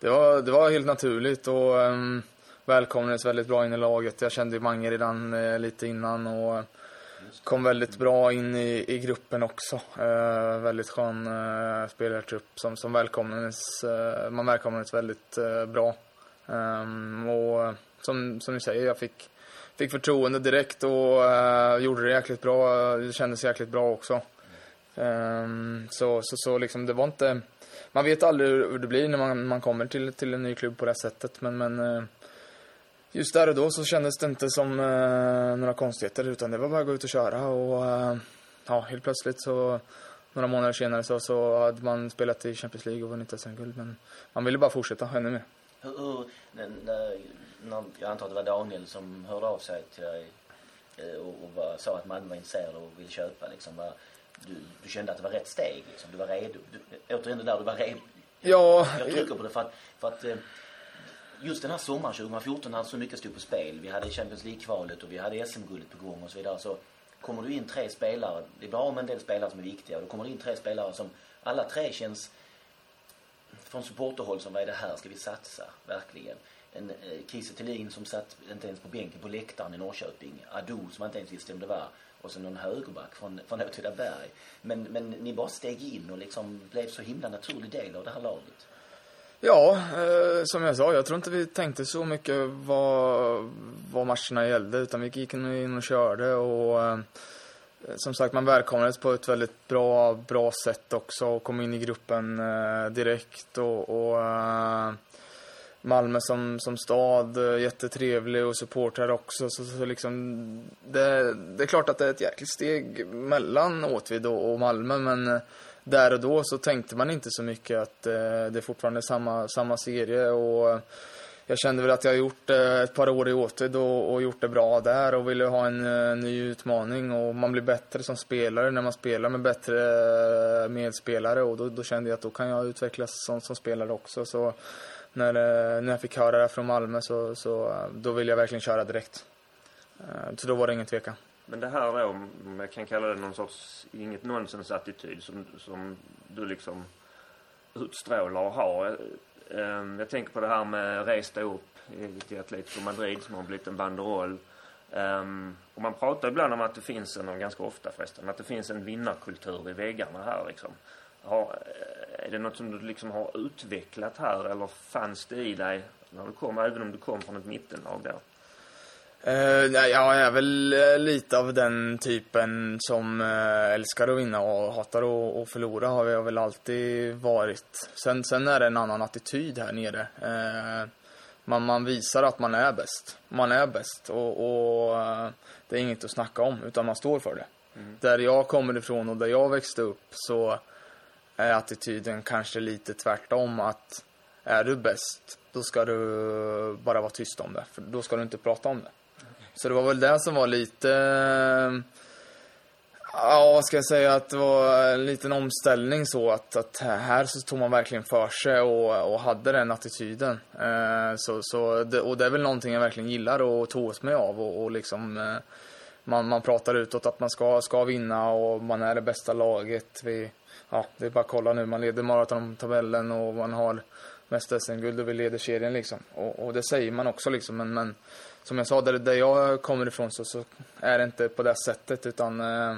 C: det var, det var helt naturligt och um, välkomnades väldigt bra in i laget. Jag kände ju Mange redan uh, lite innan och kom väldigt bra in i, i gruppen också. Eh, väldigt skön eh, spelartrupp som, som välkomnades, eh, man välkomnades väldigt eh, bra. Ehm, och eh, som, som ni säger, jag fick, fick förtroende direkt och eh, gjorde det jäkligt bra. Det kändes jäkligt bra också. Ehm, så, så, så liksom, det var inte man vet aldrig hur det blir när man, man kommer till, till en ny klubb på det sättet. Men, men eh, just där och då så kändes det inte som eh, några konstigheter utan det var bara att gå ut och köra och eh, ja, helt plötsligt så några månader senare så, så hade man spelat i Champions League och vunnit SM-guld men man ville bara fortsätta ännu mer.
B: Hur, hur när, jag antar att det var Daniel som hörde av sig till dig och, och var, sa att Malmö var intresserad och ville köpa liksom, var, du, du kände att det var rätt steg liksom. Du var redo. Du, återigen det där, du var redo.
C: Ja.
B: Jag trycker på det för att, för att eh, just den här sommaren 2014 när så mycket stod på spel. Vi hade Champions League-kvalet och vi hade SM-guldet på gång och så vidare. Så kommer du in tre spelare, det är bra om en del spelare som är viktiga. Och då kommer det in tre spelare som alla tre känns från supporterhåll som vad är det här, ska vi satsa verkligen? En eh, Kiese Thelin som satt inte ens på bänken på läktaren i Norrköping. Ado som inte ens visste vem det var och sen någon högerback från, från Åtvidaberg. Men, men ni bara steg in och liksom blev så himla naturlig del av det här laget.
C: Ja, eh, som jag sa, jag tror inte vi tänkte så mycket vad, vad matcherna gällde utan vi gick in och körde och eh, som sagt, man välkomnades på ett väldigt bra, bra sätt också och kom in i gruppen eh, direkt och, och eh, Malmö som, som stad, eh, jättetrevlig och supportrar också. Så, så liksom, det, det är klart att det är ett jäkligt steg mellan Åtvid och, och Malmö, men eh, där och då så tänkte man inte så mycket att eh, det är fortfarande samma, samma serie och eh, jag kände väl att jag gjort eh, ett par år i Åtvid och, och, gjort det bra där och ville ha en eh, ny utmaning och man blir bättre som spelare när man spelar med bättre eh, medspelare och då, då, kände jag att då kan jag utvecklas som, som spelare också. Så när, eh, när jag fick höra det från Malmö så, så då ville jag verkligen köra direkt. Eh, så då var det ingen tvekan.
A: Men det här då, om jag kan kalla det någon sorts inget nonsens-attityd som, som du liksom utstrålar och har. Ehm, jag tänker på det här med resta upp i Atletico Madrid som har blivit en banderoll. Um, och man pratar ibland om att det finns en, ganska ofta förresten, att det finns en vinnarkultur i väggarna här liksom. Har, eh, är det något som du liksom har utvecklat här eller fanns det i dig när du kom, även om du kom från ett mittenlag då?
C: Uh, jag är väl uh, lite av den typen som uh, älskar att vinna och hatar att, förlora har jag väl alltid varit. Sen, sen är det en annan attityd här nere. Man, man, visar att man är bäst. Man är bäst och, och det är inget att snacka om utan man står för det. Mm. Där jag kommer ifrån och där jag växte upp så är attityden kanske lite tvärtom att är du bäst, då ska du bara vara tyst om det. För då ska du inte prata om det. Så det var väl det som var lite... Ja, vad ska jag säga? Att det var en liten omställning så att, att här så tog man verkligen för sig och, och hade den attityden. Eh, så, så det, och det är väl någonting jag verkligen gillar och tog åt mig av och, och liksom eh, man, man pratar utåt att man ska, ska vinna och man är det bästa laget. Vi, ja, det är bara att kolla nu. Man leder maratontabellen och man har mest SM-guld och vi leder serien liksom. Och, och, det säger man också liksom. Men, men som jag sa, där, där jag kommer ifrån så, så är det inte på det sättet utan eh,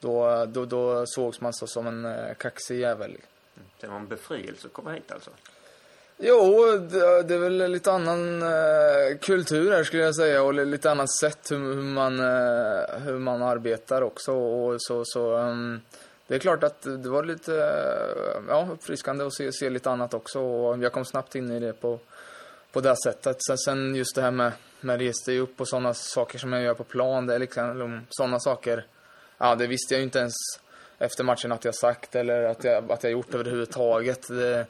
C: då, då, då sågs man så som en eh, kaxig jävel.
A: Det var en befrielse att komma hit alltså?
C: Jo, det, det är väl lite annan eh, kultur här skulle jag säga och lite annat sätt hur, hur man, eh, hur man arbetar också och så, så um, det är klart att det var lite ja, uppfriskande att se, se lite annat också och jag kom snabbt in i det på, på det sättet. Sen, sen just det här med, med resa upp och sådana saker som jag gör på plan, det är liksom, liksom sådana saker, ja det visste jag ju inte ens efter matchen att jag sagt eller att jag, att jag gjort överhuvudtaget. Det,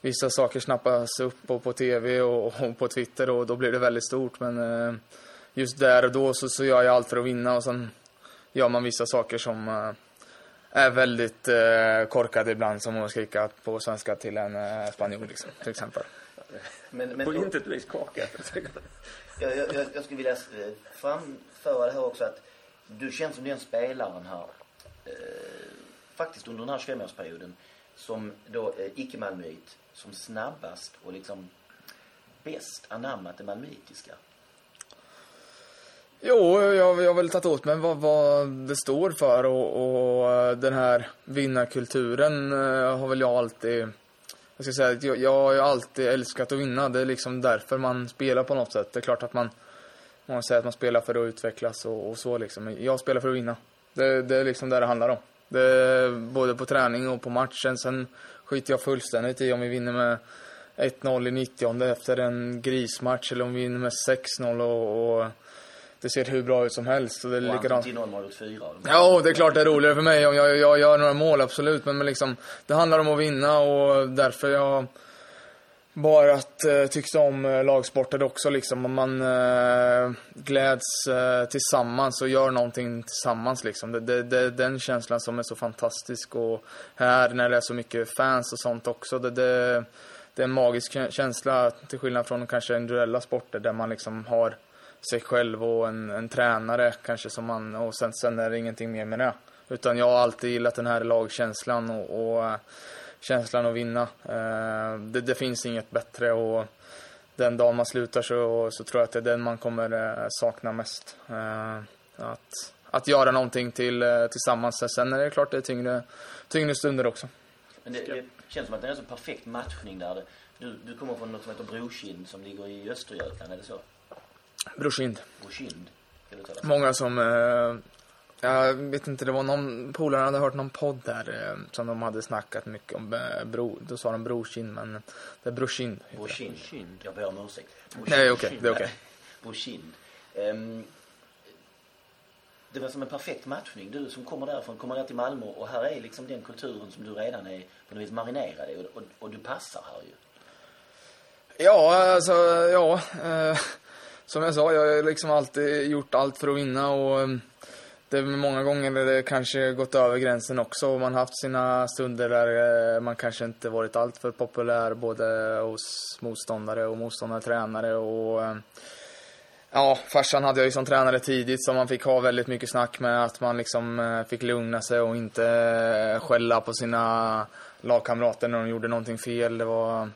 C: vissa saker snappas upp på, på tv och, och, på Twitter och då blir det väldigt stort men eh, just där och då så, så gör jag allt för att vinna och sen gör man vissa saker som eh, är väldigt eh, korkade ibland, som att skrika på svenska till en eh, spanjor liksom, till exempel.
B: Men, men,
A: På intet vis korkat.
B: jag, jag, jag, skulle vilja eh, framföra det här också att du känns som den spelaren här, eh, faktiskt under den här 25-årsperioden, som då eh, icke-malmöit, som snabbast och liksom bäst anammat det malmöitiska.
C: Jo, jag, jag har väl tagit åt mig vad, vad det står för och, och eh, den här vinnarkulturen eh, har väl jag alltid... Jag ska säga att jag, jag har ju alltid älskat att vinna. Det är liksom därför man spelar på något sätt. Det är klart att man... Man säger att man spelar för att utvecklas och, och så liksom. Jag spelar för att vinna. Det, det är liksom det det handlar om. Det är både på träning och på matchen. Sen skiter jag fullständigt i om vi vinner med 1-0 i 90 efter en grismatch eller om vi vinner med 6-0 och, och det ser hur bra ut som helst. Och det är
B: Och
C: likadant.
B: Anton Tinholm har gjort fyra.
C: Ja, det är klart det är roligare för mig om jag, jag gör några mål, absolut. Men, men liksom, det handlar om att vinna och därför jag bara att eh, tyckte om eh, lagsporter också liksom. Om man eh, gläds eh, tillsammans och gör någonting tillsammans liksom. Det, det, det den känslan som är så fantastisk och här när det är så mycket fans och sånt också. Det, det, det är en magisk kä- känsla till skillnad från kanske individuella sporter där man liksom har sig själv och en, en tränare kanske som man och sen, sen är det ingenting mer med det. Utan jag har alltid gillat den här lagkänslan och, och känslan att vinna. Eh, det, det finns inget bättre och den dagen man slutar så, så tror jag att det är den man kommer eh, sakna mest. Eh, att, att göra någonting till, eh, tillsammans. Sen är det klart det är tyngre, tyngre stunder också.
B: Men det, det känns som att det är en så perfekt matchning där. Du, du kommer från något som heter Brokind som ligger i Östergötland, är det så?
C: Brorsind.
B: Tala
C: Många som... Eh, jag vet inte, det var någon polare hade hört någon podd där eh, som de hade snackat mycket om. Eh, bro, då sa de Brorkind, men det är Brorsind.
B: Brokind. Jag ber om ursäkt.
C: Nej, okej, det är okej.
B: Brokind. Ehm, det var som en perfekt matchning. Du som kommer därifrån, kommer ner till Malmö och här är liksom den kulturen som du redan är på något vis marinerad i och, och, och du passar här ju.
C: Ja, alltså, ja. Eh, som jag sa, jag har liksom alltid gjort allt för att vinna och ehm, det är många gånger det kanske gått över gränsen också och man har haft sina stunder där eh, man kanske inte varit alltför populär både hos motståndare och motståndartränare och ehm, Ja, farsan hade jag ju som tränare tidigt så man fick ha väldigt mycket snack med att man liksom eh, fick lugna sig och inte eh, skälla på sina lagkamrater när de gjorde någonting fel. Det var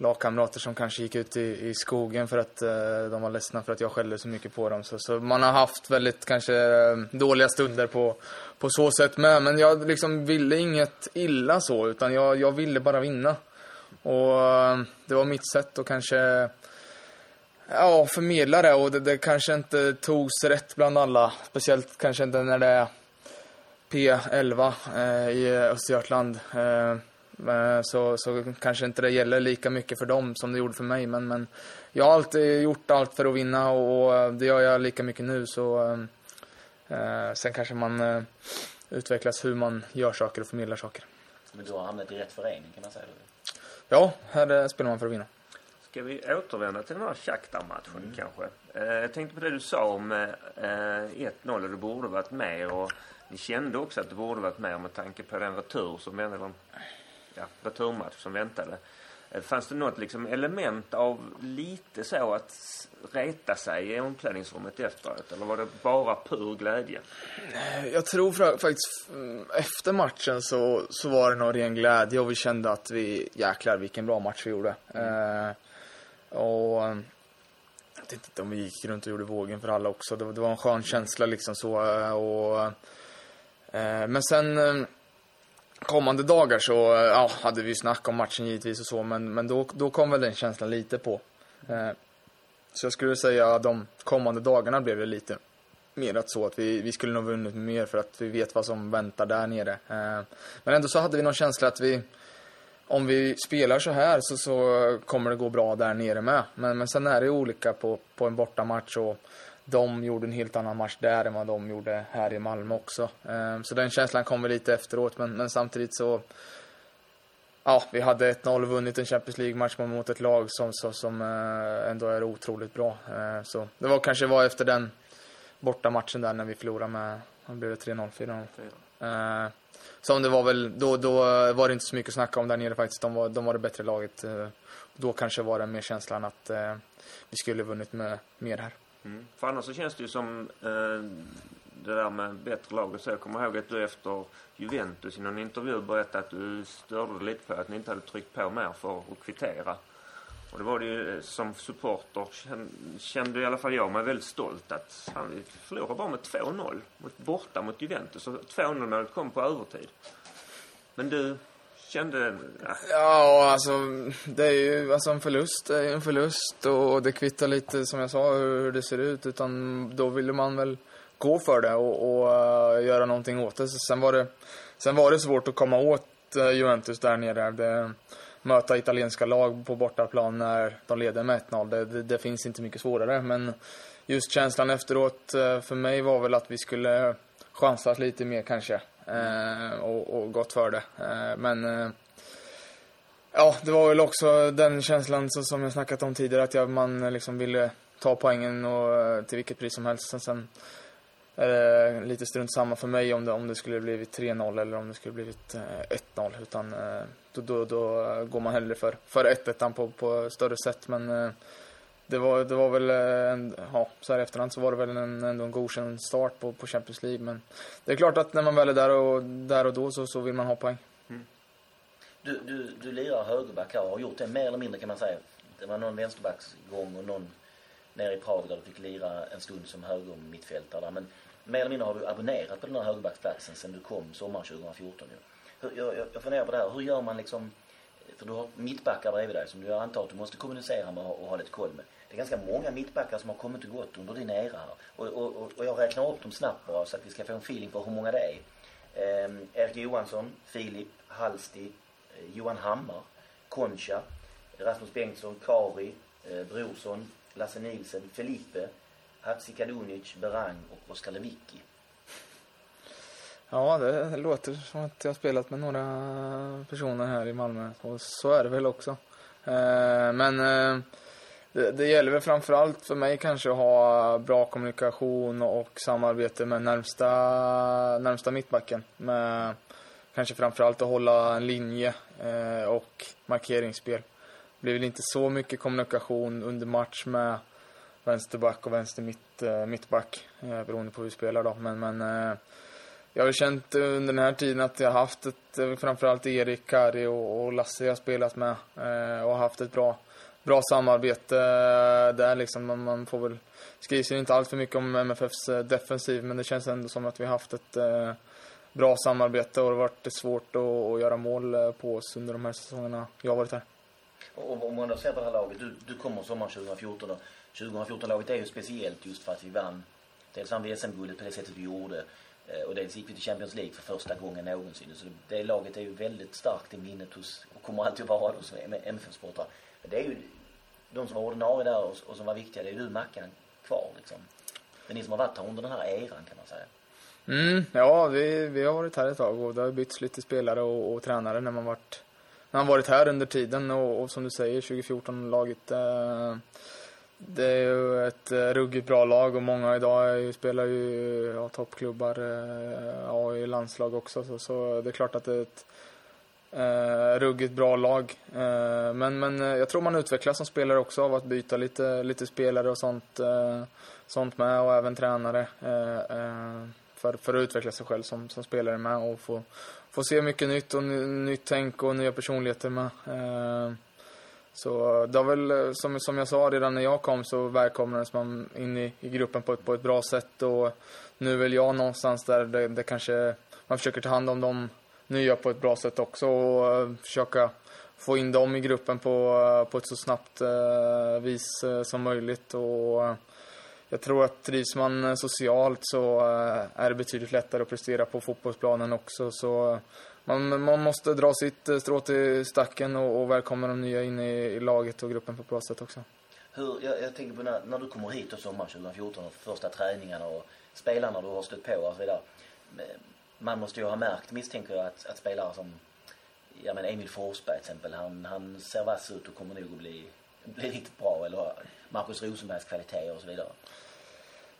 C: lagkamrater som kanske gick ut i, i skogen för att eh, de var ledsna för att jag skällde så mycket på dem. Så, så man har haft väldigt kanske eh, dåliga stunder på, på så sätt med. Men jag liksom ville inget illa så, utan jag, jag ville bara vinna. Och eh, det var mitt sätt att kanske ja, förmedla det och det, det kanske inte togs rätt bland alla. Speciellt kanske inte när det är P11 eh, i Östergötland. Eh, så, så kanske inte det gäller lika mycket för dem som det gjorde för mig. Men, men jag har alltid gjort allt för att vinna och eh, det gör jag lika mycket nu. Så, eh, eh, sen kanske man eh, utvecklas hur man gör saker och förmedlar saker.
B: Men du har hamnat i rätt förening kan man säga.
C: Ja, här eh, spelar man för att vinna.
A: Ska vi återvända till den här Shakhtar-matchen kanske? Eh, jag tänkte på det du sa om eh, 1-0 och du borde varit med och ni kände också att du borde varit med med tanke på den retur som väntade, ja, returmatch som väntade. Eh, fanns det något liksom element av lite så att reta sig i omklädningsrummet efteråt eller var det bara pur glädje?
C: Jag tror faktiskt mm, efter matchen så, så var det nog ren glädje och vi kände att vi, jäklar vilken bra match vi gjorde. Eh, och eh, jag vet inte om vi gick runt och gjorde vågen för alla också. Det, var- det var en skön känsla liksom så. eh, Och, eh, men sen eh, kommande dagar så eh, ja, hade vi ju snack om matchen givetvis och så. Men, men då, då kom väl den känslan lite på. Eh, så jag skulle säga att de kommande dagarna blev det lite mer att så att vi, vi skulle nog vunnit mer för att vi vet vad som väntar där nere. Eh, men ändå så hade vi någon känsla att vi, om vi spelar så här så, så kommer det gå bra där nere med. Men, men sen är det olika på, på en bortamatch och de gjorde en helt annan match där än vad de gjorde här i Malmö också. Ehm, så den känslan kom väl lite efteråt men, men samtidigt så ja, vi hade 1-0 vunnit en Champions League-match mot ett lag som, som, som eh, ändå är otroligt bra. Ehm, så det var kanske var efter den borta matchen där när vi förlorade med, vad blev det, 3-0, 4-0? Som det var väl, då, då var det inte så mycket att snacka om där nere faktiskt. De var, de var det bättre laget. Ehm, då kanske var det mer känslan att eh, vi skulle vunnit med mer här.
A: Mm. För annars så känns det ju som eh, det där med bättre lag och så. Jag kommer ihåg att du efter Juventus i någon intervju berättade att du störde dig lite på att ni inte hade tryckt på mer för att kvittera. Och det var det ju eh, som supporter kände i alla fall jag mig väldigt stolt att han förlorade bara med 2-0 borta mot Juventus och 2-0 målet kom på övertid. Men du kände...
C: Ja. ja, alltså det är ju alltså en förlust är en förlust och det kvittar lite som jag sa hur det ser ut utan då ville man väl gå för det och, och uh, göra någonting åt det. Så sen var det, sen var det svårt att komma åt uh, Juventus där nere. Det, möta italienska lag på bortaplan när de leder med 1-0. Det, det, det, finns inte mycket svårare. Men just känslan efteråt uh, för mig var väl att vi skulle chansat lite mer kanske. Eh, och, och gått för det. Eh, men eh, ja, det var väl också den känslan som jag snackat om tidigare. Att jag, man liksom ville ta poängen och, till vilket pris som helst. Sen, sen är det lite strunt samma för mig om det, om det skulle blivit 3-0 eller om det skulle blivit 1-0. Utan eh, då, då, då går man hellre för, för 1-1 på, på större sätt. Men eh, det var, det var väl, eh, en, ja, så här efterhand så var det väl en, ändå en godkänd start på, på Champions League. Men det är klart att när man väl är där och, där och då så, så vill man ha poäng. Mm.
B: Du, du, du lirar högerback här och har gjort det mer eller mindre kan man säga. Det var någon vänsterbacksgång och någon nere i Prag där du fick lira en stund som höger mittfältare. Men mer eller mindre har du abonnerat på den här högerbacksplatsen sen du kom sommaren 2014 ju. Hur, jag, jag funderar på det här, hur gör man liksom, för du har mittbackar bredvid dig som du antar att du måste kommunicera med och ha lite koll med. Det är ganska många mittbackar som har kommit och gått under din era här. Och, och, och jag räknar upp dem snabbt bara så att vi ska få en feeling på hur många det är. Eh, Erik Johansson, Filip, Halsti, eh, Johan Hammar, Concha, Rasmus Bengtsson, Kari, eh, Brorsson, Lasse Nilsen, Felipe, Hatzi Kadunic, Berang och Oskar Lewicki.
C: Ja, det låter som att jag har spelat med några personer här i Malmö. Och så är det väl också. Eh, men eh, det, det gäller väl framförallt för mig kanske att ha bra kommunikation och samarbete med närmsta, närmsta mittbacken. Med kanske framförallt att hålla en linje eh, och markeringsspel. Det blir väl inte så mycket kommunikation under match med vänsterback och vänster mitt, eh, mittback eh, beroende på hur vi spelar då. Men, men eh, jag har känt under den här tiden att jag har haft ett, eh, framförallt Erik, Kari och, och Lasse jag har spelat med eh, och haft ett bra, bra samarbete där liksom. Man, man får väl, skrivs inte allt för mycket om MFFs eh, defensiv men det känns ändå som att vi har haft ett eh, bra samarbete och det har varit svårt att, att göra mål eh, på oss under de här säsongerna jag har varit här.
B: Och om man då ser på det här laget, du, du kommer sommaren 2014 och 2014-laget är ju speciellt just för att vi vann. Dels vann vi SM-guldet på det sättet vi gjorde. Och dels gick vi till Champions League för första gången någonsin. Så det laget är ju väldigt starkt i minnet hos, och kommer alltid att vara hos MFF-sportare. Det är ju de som var ordinarie där och, och som var viktiga, det är ju du Mackan kvar liksom. Det är ni som har varit här under den här eran kan man säga.
C: Mm, ja, vi, vi har varit här ett tag och det har bytts lite spelare och, och tränare när man varit när man varit här under tiden och, och som du säger 2014-laget eh, det är ju ett eh, ruggigt bra lag och många idag spelar ju ja, toppklubbar eh, ja, i landslag också. Så, så, det är klart att det är ett eh, ruggigt bra lag. Eh, men, men eh, jag tror man utvecklas som spelare också av att byta lite, lite spelare och sånt, eh, sånt med och även tränare. Eh, eh, för, för att utveckla sig själv som, som spelare med och få, få se mycket nytt och nytt tänk och nya personligheter med. Eh, så det har väl, eh, som, som jag sa redan när jag kom så välkomnades man in i, i gruppen på ett, på ett bra sätt och nu är väl jag någonstans där det, det kanske, man försöker ta hand om de nya på ett bra sätt också och eh, försöka få in dem i gruppen på, eh, på ett så snabbt eh, vis som möjligt och jag tror att trivs man socialt så är det betydligt lättare att prestera på fotbollsplanen också så man, man måste dra sitt strå till stacken och, och välkomna de nya in i, i, laget och gruppen på ett bra sätt också.
B: Hur, jag, jag tänker på när, när du kommer hit och sommaren 2014 och första träningarna och spelarna du har stött på och så vidare. Man måste ju ha märkt, misstänker jag, att, att spelare som ja men Emil Forsberg till exempel, han, han ser vass ut och kommer nog att bli, bli riktigt bra. Eller Marcus Rosenbergs kvaliteter och så vidare.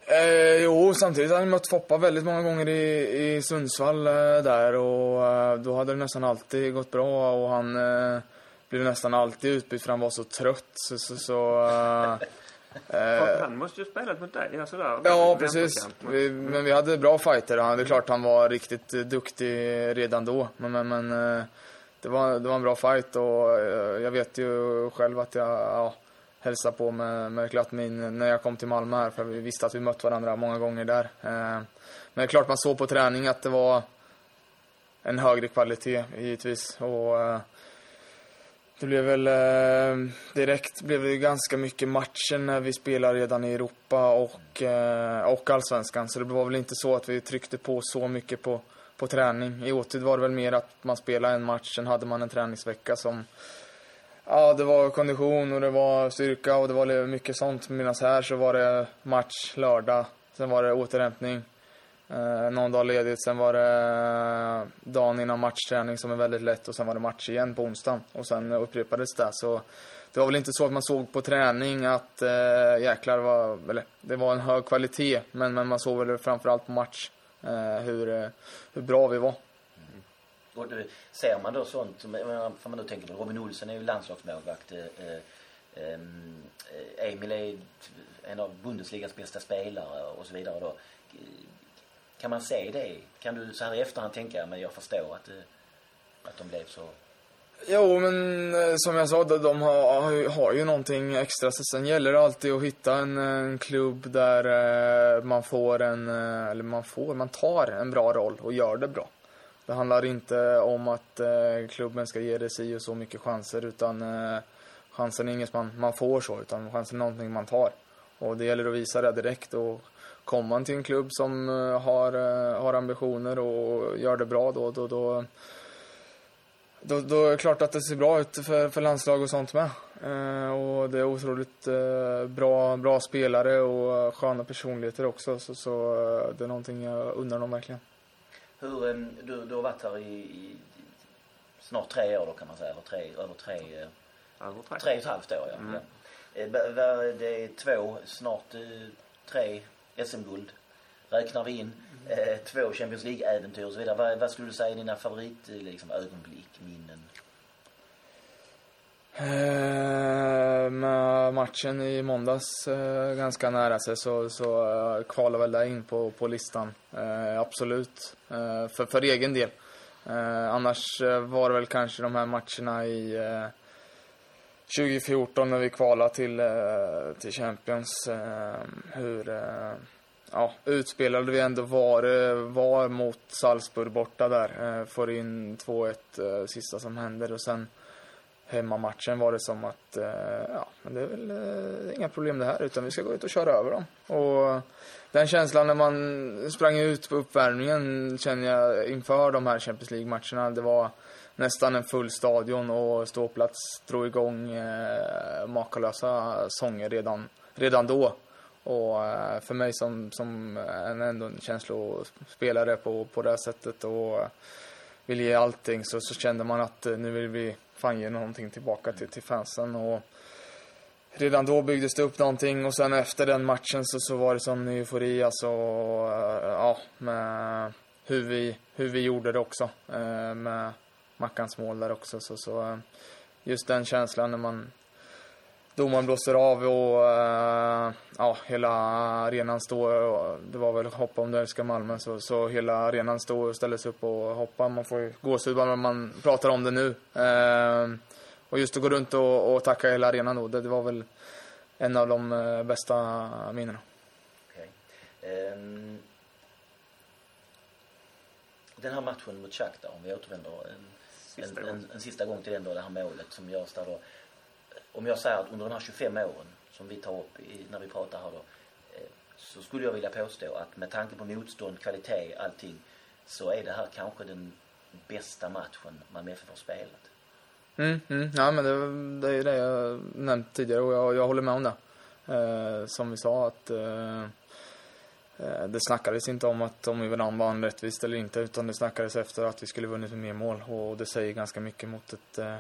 C: Eh, jo, samtidigt har han mött Foppa väldigt många gånger i, i Sundsvall eh, där och eh, då hade det nästan alltid gått bra och han eh, blev nästan alltid utbytt för han var så trött. Så, så, så
A: eh, han måste ju spelat mot dig, alltså där,
C: Ja, precis. Vi, men vi hade bra fighter. Han, det är klart han var riktigt duktig redan då. Men, men, men eh, det, var, det var en bra fight och eh, jag vet ju själv att jag ja, hälsade på med, med Glattmin när jag kom till Malmö här. För vi visste att vi mött varandra många gånger där. Men det är klart man såg på träning att det var en högre kvalitet givetvis. Och det blev väl eh, direkt blev det ganska mycket matcher när vi spelade redan i Europa och, eh, och allsvenskan. Så det var väl inte så att vi tryckte på så mycket på, på träning. I Åtvid var det väl mer att man spelade en match, sen hade man en träningsvecka som Ja, det var kondition och det var styrka och det var mycket sånt. Medan här så var det match lördag, sen var det återhämtning. Eh, någon dag ledigt, sen var det eh, dagen innan matchträning som är väldigt lätt och sen var det match igen på onsdagen. Och sen upprepades det. Så det var väl inte så att man såg på träning att eh, jäklar var, eller det var en hög kvalitet. Men, men man såg väl framförallt på match eh, hur, eh, hur bra vi var.
B: Mm. Och det, ser man då sånt, får man då tänker på Robin Olsen är ju landslagsmålvakt. Eh, eh, eh Emil är en av Bundesligas bästa spelare och så vidare då. Kan man se det? Kan du så här i efterhand tänka, men jag förstår att, det, att de blev så...
C: Jo, men eh, som jag sa, de har, har ju någonting extra. Så sen gäller det alltid att hitta en, en klubb där eh, man får en, eh, eller man får, man tar en bra roll och gör det bra. Det handlar inte om att klubben ska ge dig si och så mycket chanser, utan chansen är inget man, man får så, utan chansen är någonting man tar. Och det gäller att visa det direkt och kommer man till en klubb som eh, har, eh, har ambitioner och gör det bra då, då, då, då, då är det klart att det ser bra ut för, för landslag och sånt med. Eh, och det är otroligt eh, bra, bra spelare och sköna personligheter också. Så, så eh, det är någonting jag undrar dem verkligen.
B: Hur, eh, du, du har varit här i, i, snart tre år då kan man säga, eller tre, över tre, över tre. tre och ett halvt år ja. Mm. Det är två, snart tre SM-guld räknar vi in. Eh, två Champions League-äventyr och så vidare. Vad, vad skulle du säga är dina favoritögonblick, eh, liksom, ögonblick, minnen?
C: Eh, med matchen i måndags eh, ganska nära sig så, så eh, kvalar väl det in på, på listan. Eh, absolut. Eh, för, för egen del. Eh, annars eh, var det väl kanske de här matcherna i eh, 2014 när vi kvalade till, eh, till Champions. Eh, hur eh, ja, utspelade vi ändå var, var mot Salzburg borta där. Får in 2-1 sista som händer och sen hemmamatchen var det som att ja, men det är väl det är inga problem det här utan vi ska gå ut och köra över dem. Och den känslan när man sprang ut på uppvärmningen känner jag inför de här Champions League-matcherna. Det var nästan en full stadion och ståplats drog igång eh, makalösa sånger redan, redan då. Och eh, för mig som, som en, ändå en känslospelare på, på det här sättet och vill ge allting så, så kände man att eh, nu vill vi fan ge någonting tillbaka till, till fansen. Och redan då byggdes det upp någonting och sen efter den matchen så, så var det som eufori alltså, Och, ja, med hur vi, hur vi gjorde det också. Eh, med Mackans mål där också. Så, så eh, just den känslan när man domaren blåser av och uh, ja, hela arenan står. Det var väl hoppa om du älskar Malmö. Så, så hela arenan står och ställer sig upp och hoppar. Man får ju gåshud bara när man pratar om det nu. Uh, och just att gå runt och, och tacka hela arenan då, det, det var väl en av de uh, bästa minnena.
B: Okay. Um, ehm, den här matchen mot Shakhtar, om vi återvänder ehm, en en, en, en, sista gång till den då, det här målet som görs där då. Om jag säger att under de här 25 åren som vi tar upp i, när vi pratar här då. Eh, så skulle jag vilja påstå att med tanke på motstånd, kvalitet, allting. Så är det här kanske den bästa matchen Malmö FF har spelat.
C: Mm, mm. Ja men det, det är det jag nämnt tidigare och jag, jag håller med om det. Eh, som vi sa att Eh, Eh, det snackades inte om att om vi vann vann rättvist eller inte utan det snackades efter att vi skulle vunnit med mer mål. Och det säger ganska mycket mot ett eh,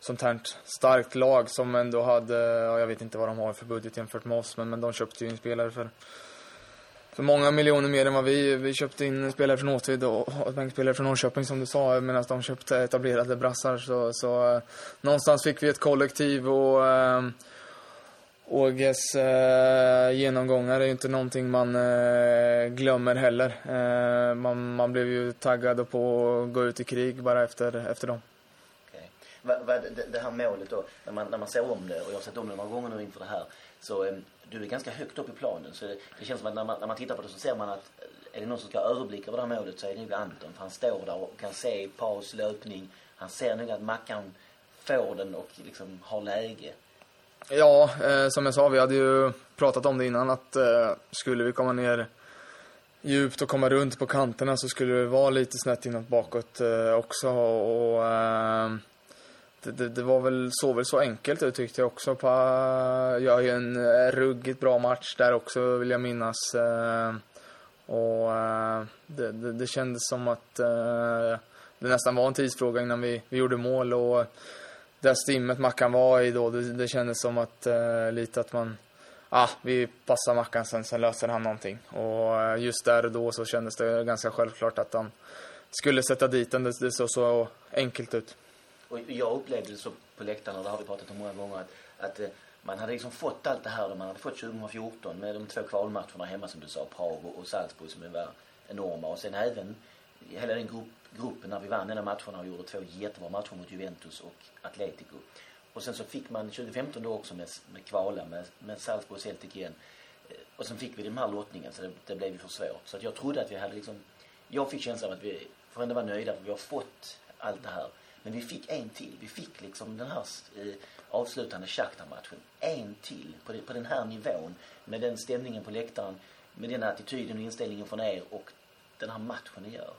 C: sånt här starkt lag som ändå hade, jag vet inte vad de har för budget jämfört med oss men, men de köpte ju in spelare för för många miljoner mer än vad vi, vi köpte in spelare från Åtvid och bänkspelare från Norrköping som du sa eh, medan de köpte etablerade brassar. Så, så eh, någonstans fick vi ett kollektiv och eh, Åges eh, genomgångar är ju inte någonting man eh, glömmer heller. Eh, man, man blev ju taggad på att gå ut i krig bara efter, efter dem.
B: Okay. Va, va, det, det, här målet då, när man, när man ser om det, och jag har sett om det några gånger nu inför det här, så eh, du är ganska högt upp i planen. Så det, det känns som att när man, när man tittar på det så ser man att eh, är det någon som ska överblicka över det här målet så är det nog Anton. För han står där och kan se paus, löpning. Han ser nog att Mackan får den och liksom har läge.
C: Ja, eh, som jag sa, vi hade ju pratat om det innan att eh, skulle vi komma ner djupt och komma runt på kanterna så skulle det vara lite snett inåt bakåt eh, också. Och, eh, det, det, det, var väl, såg väl så enkelt ut tyckte jag också. Pa, jag ju en eh, ruggigt bra match där också vill jag minnas. Eh, och eh, det, det, kändes som att eh, det nästan var en tidsfråga innan vi, vi gjorde mål. Och, det stimmet Mackan var i då, det, det kändes som att eh, lite att man, ah, vi passar Mackan sen, sen löser han någonting. Och eh, just där och då så kändes det ganska självklart att han skulle sätta dit den. Det, det såg så enkelt ut.
B: Och jag upplevde det så på läktarna, det har vi pratat om många gånger, att, att eh, man hade liksom fått allt det här man hade fått 2014 med de två kvalmatcherna hemma som du sa, Prag och, och Salzburg som var enorma. Och sen även hela den grupp, gruppen när vi vann den matcherna och gjorde två jättebra matcher mot Juventus och Atletico. Och sen så fick man 2015 då också med, med kvala med, med Salzburg och Celtic igen. Eh, och sen fick vi den här lottningen så det, det blev ju för svårt. Så att jag trodde att vi hade liksom, jag fick känslan av att vi får ändå vara nöjda för vi har fått allt det här. Men vi fick en till. Vi fick liksom den här eh, avslutande Shakhtar-matchen. En till på, det, på den här nivån. Med den stämningen på läktaren. Med den attityden och inställningen från er och den här matchen ni gör.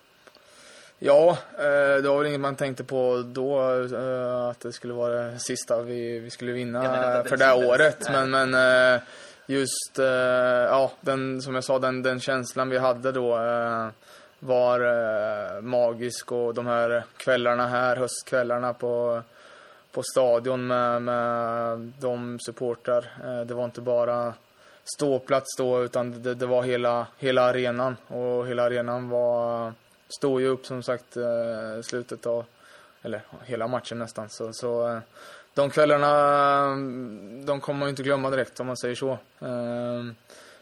C: Ja, eh, det var väl inget man tänkte på då eh, att det skulle vara det sista vi, vi skulle vinna för det här året. Men, men eh, just, ja, den, som jag sa, den, den känslan vi hade då var magisk och de här kvällarna här, höstkvällarna på, på stadion med, med de supportrar. Det var inte bara ståplats då utan det, det var hela, hela arenan och hela arenan var stod ju upp som sagt eh, slutet av, eller hela matchen nästan. Så, så eh, de kvällarna, mm, de kommer man inte glömma direkt om man säger så. Ehm,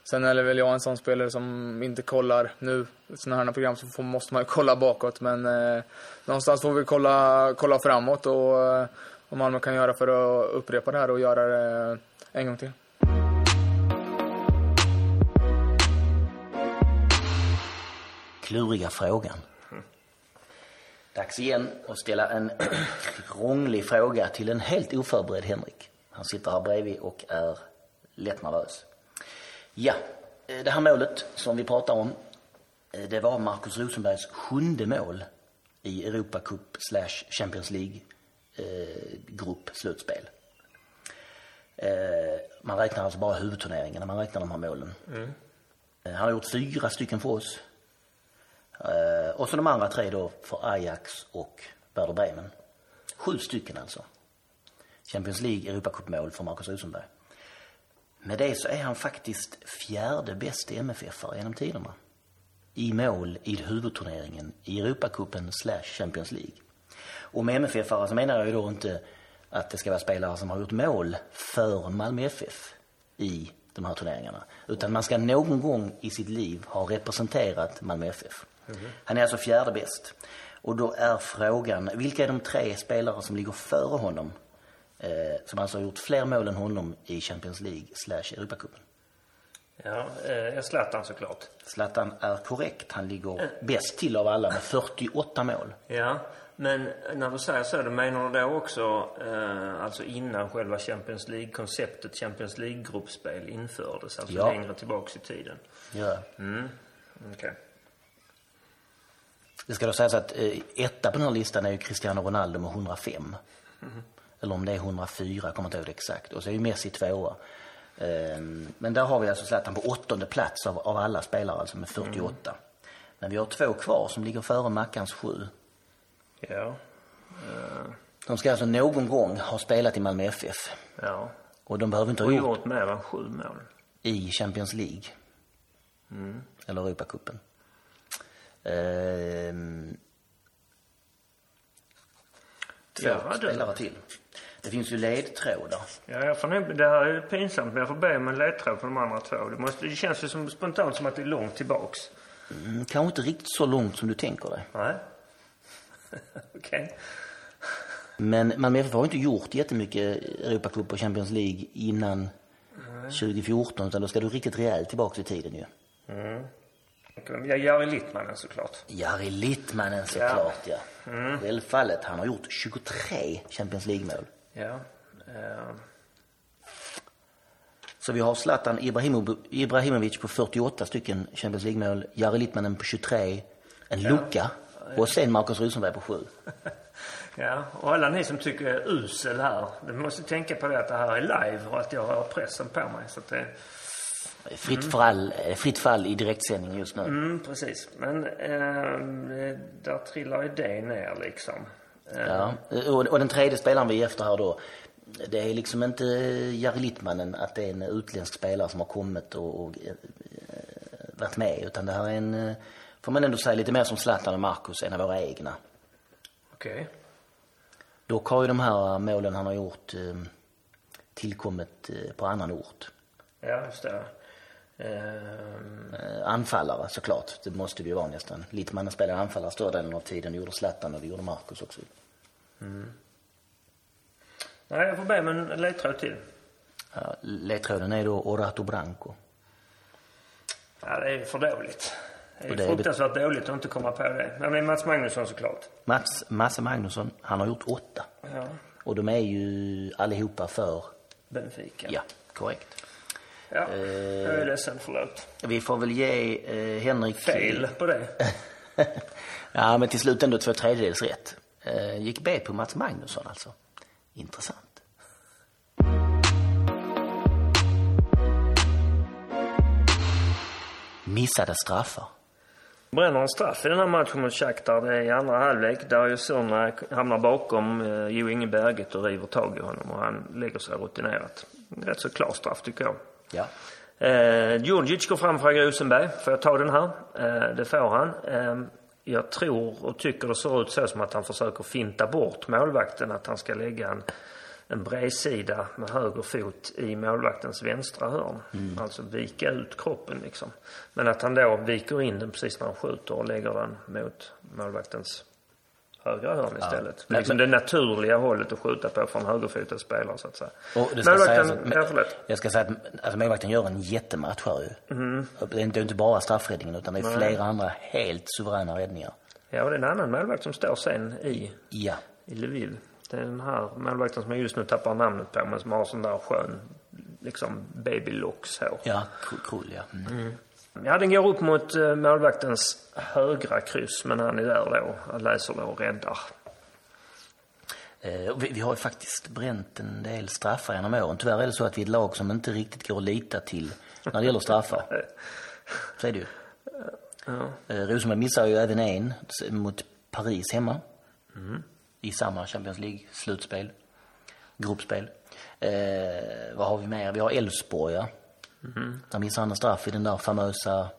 C: sen är det väl jag en sån spelare som inte kollar nu, sådana här program så får, måste man ju kolla bakåt. Men eh, någonstans får vi kolla, kolla framåt och eh, vad Malmö kan göra för att upprepa det här och göra det en gång till.
B: Kluriga frågan. Dags igen att ställa en krånglig fråga till en helt oförberedd Henrik. Han sitter här bredvid och är lätt nervös. Ja, eh, det här målet som vi pratar om, eh, det var Markus Rosenbergs sjunde mål i Europa Cup slash Champions League eh, grupp slutspel. Man räknar alltså bara huvudturneringen när man räknar de här målen. Mm. Han har gjort fyra stycken för oss Eh, och så de andra tre då för Ajax och Werder Bremen. Sju stycken alltså. Champions League Europacupmål för Marcus Rosenberg. Med det så är han faktiskt fjärde bäst MFF-are genom tiderna. I mål i huvudturneringen i Europacupen slash Champions League. Och med MFF-are så menar jag ju då inte att det ska vara spelare som har gjort mål för Malmö FF i de här turneringarna. Utan man ska någon gång i sitt liv ha representerat Malmö FF. Han är alltså fjärde bäst. Och då är frågan, vilka är de tre spelare som ligger före honom? Eh, som alltså har gjort fler mål än honom i Champions League slash Europacupen.
A: Ja, eh, Zlatan såklart.
B: Zlatan är korrekt. Han ligger äh. bäst till av alla med 48 mål.
A: Ja, men när du säger så, då menar du då också, eh, alltså innan själva Champions League-konceptet Champions League-gruppspel infördes, alltså ja. längre tillbaks i tiden?
B: Ja.
A: Mm, okej. Okay.
B: Det ska då sägas att eh, etta på den här listan är ju Cristiano Ronaldo med 105. Mm. Eller om det är 104, jag kommer inte ihåg det exakt. Och så är ju Messi tvåa. Ehm, Men där har vi alltså Zlatan på åttonde plats av, av alla spelare, alltså med 48. Men vi har två kvar som ligger före Mackans sju.
A: Ja.
B: De ska alltså någon gång ha spelat i Malmö FF.
A: Ja.
B: Och de behöver inte ha
A: Och
B: gjort
A: gjort mer än sju mål.
B: i Champions League. Eller Europacupen. Ehm, två spelare till. Det finns ju ledtrådar.
A: Ja, jag får det här är pinsamt men jag får be om en ledtråd för de andra två. Det, måste, det känns ju som, spontant som att det är långt tillbaks.
B: Mm, kanske inte riktigt så långt som du tänker dig.
A: Nej. Okej.
B: Men Malmö FF har inte gjort jättemycket Europacup och Champions League innan 2014 utan då ska du riktigt rejält tillbaka i tiden ju.
A: Okay. Jag Jari Littmanen såklart.
B: Jari Littmanen såklart ja. Självfallet. Han har gjort 23 Champions League-mål.
A: Ja. Eh,
B: Så vi har Zlatan Ibrahimo- Ibrahimovic på 48 stycken Champions League-mål, Jari Littmanen på 23, en lucka och sen Marcus Rosenberg på 7.
A: ja. Och alla ni som tycker jag är usel här. Ni måste tänka på det att det här är live och att jag har pressen på mig. Så det,
B: Fritt, fall, eh, fritt fall i direktsändning just nu.
A: mm, precis. Men eh, där trillar ju det ner liksom. Eh,
B: Ja. Och, och den tredje spelaren vi är efter här då, det är liksom inte Jari Littmanen att det är en utländsk spelare som har kommit och, och eh, varit med utan det här är en, får man ändå säga, lite mer som Zlatan och Marcus, en av våra egna.
A: Okej.
B: Dock har ju de här målen han har gjort tillkommit på annan ort.
A: Ja, just det. Eh,
B: anfallare såklart, det måste det ju vara nästan. Littmannen spelade anfallare större delen av tiden, det gjorde Zlatan och det gjorde Marcus också.
A: nej, jag får be om en ledtråd till.
B: Ja, ledtråden är då Orato Branco.
A: Ja, det är för dåligt. Det är
B: det är-
A: fruktansvärt dåligt att inte komma på det. Men det är Mats Magnusson såklart.
B: Mats, Masse Magnusson, han har gjort åtta.
A: Ja.
B: Och de är ju allihopa för,
A: Benfica.
B: ja, korrekt.
A: Ja, jag är ledsen. Förlåt.
B: Vi får väl ge eh, Henrik...
A: Fel på det.
B: ja, men till slut ändå två tredjedels rätt. Eh, gick bet på Mats Magnusson alltså. Intressant. Missade straffar.
A: Bränner en straff i den här matchen mot Shakhtar. Det är i andra halvlek där ju Sorna hamnar bakom eh, Jo Inge Berget och river tag i honom och han lägger sig rutinerat. Rätt så klar straff tycker jag.
B: Ja.
A: Eh, Djurdjic går fram för Rosenberg. Får jag ta den här? Eh, det får han. Eh, jag tror och tycker det ser ut så som att han försöker finta bort målvakten. Att han ska lägga en, en bredsida med höger fot i målvaktens vänstra hörn. Alltså vika ut kroppen liksom. Men att han då viker in den precis när han skjuter och lägger den mot målvaktens högra hörn istället.
B: Men-
A: liksom det naturliga hållet att skjuta på för en högerfotad spelare så att säga.
B: Och det ska
A: Målvakten,
B: sägas,
A: ja, förlåt.
B: jag ska säga att alltså, målvakten gör en jättematch här ju.
A: Mm.
B: Det är inte, inte bara straffräddningen utan det är flera andra helt suveräna räddningar.
A: Ja, och det är en annan målvakt som står sen i,
B: Ja.
A: i Lviv. Det är den här målvakten som jag just nu tappar namnet på, men som har sån där skön, liksom babylocks hår.
B: Ja, Krull ja. Mm.
A: Ja, den går upp mot eh, målvaktens högra kryss, men han är där då. Han läser då och räddar.
B: Eh, vi, vi har ju faktiskt bränt en del straffar genom åren. Tyvärr är det så att vi är ett lag som inte riktigt går att lita till när det gäller straffar. Så är det ju. Eh, Rosenberg missar ju även en mot Paris hemma. I samma Champions League-slutspel. Gruppspel. Eh, vad har vi mer? Vi har Elfsborg, ja. Där missar han en straff i den där famösa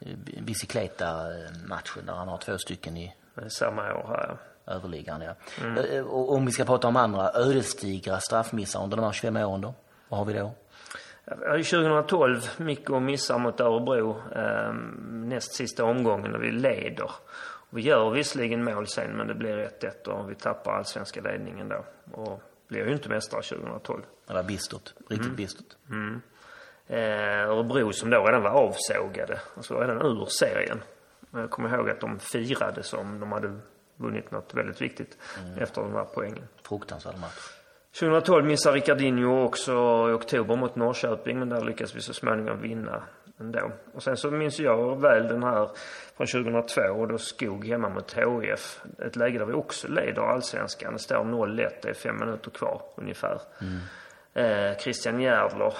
B: eh, Bicicleta-matchen där han har två stycken i
A: samma år här, ja.
B: överliggande. Ja. Eh, Och om vi ska prata om andra ödesdigra straffmissar under de här 25 åren då? Vad har vi då?
A: Ja, 2012, Mikko missar mot Örebro eh, näst sista omgången och vi leder. Vi gör visserligen mål sen, men det blir 1-1 och vi tappar allsvenska ledningen då. Och blir ju inte mästare 2012.
B: Det var bistert. Riktigt bistert.
A: Eh, Örebro som då redan var avsågade, alltså redan ur serien. Men Jag kommer ihåg att de firade som de hade vunnit något väldigt viktigt efter de här poängen.
B: Fruktansvärd match.
A: 2012 missar Ricardinho också i oktober mot Norrköping, men där lyckas vi så småningom vinna ändå. Och sen så minns jag väl den här från 2002, och då Skog hemma mot HIF. Ett läge där vi också leder allsvenskan. Det står 0-1, det är fem minuter kvar ungefär. Eh, Christian Järdler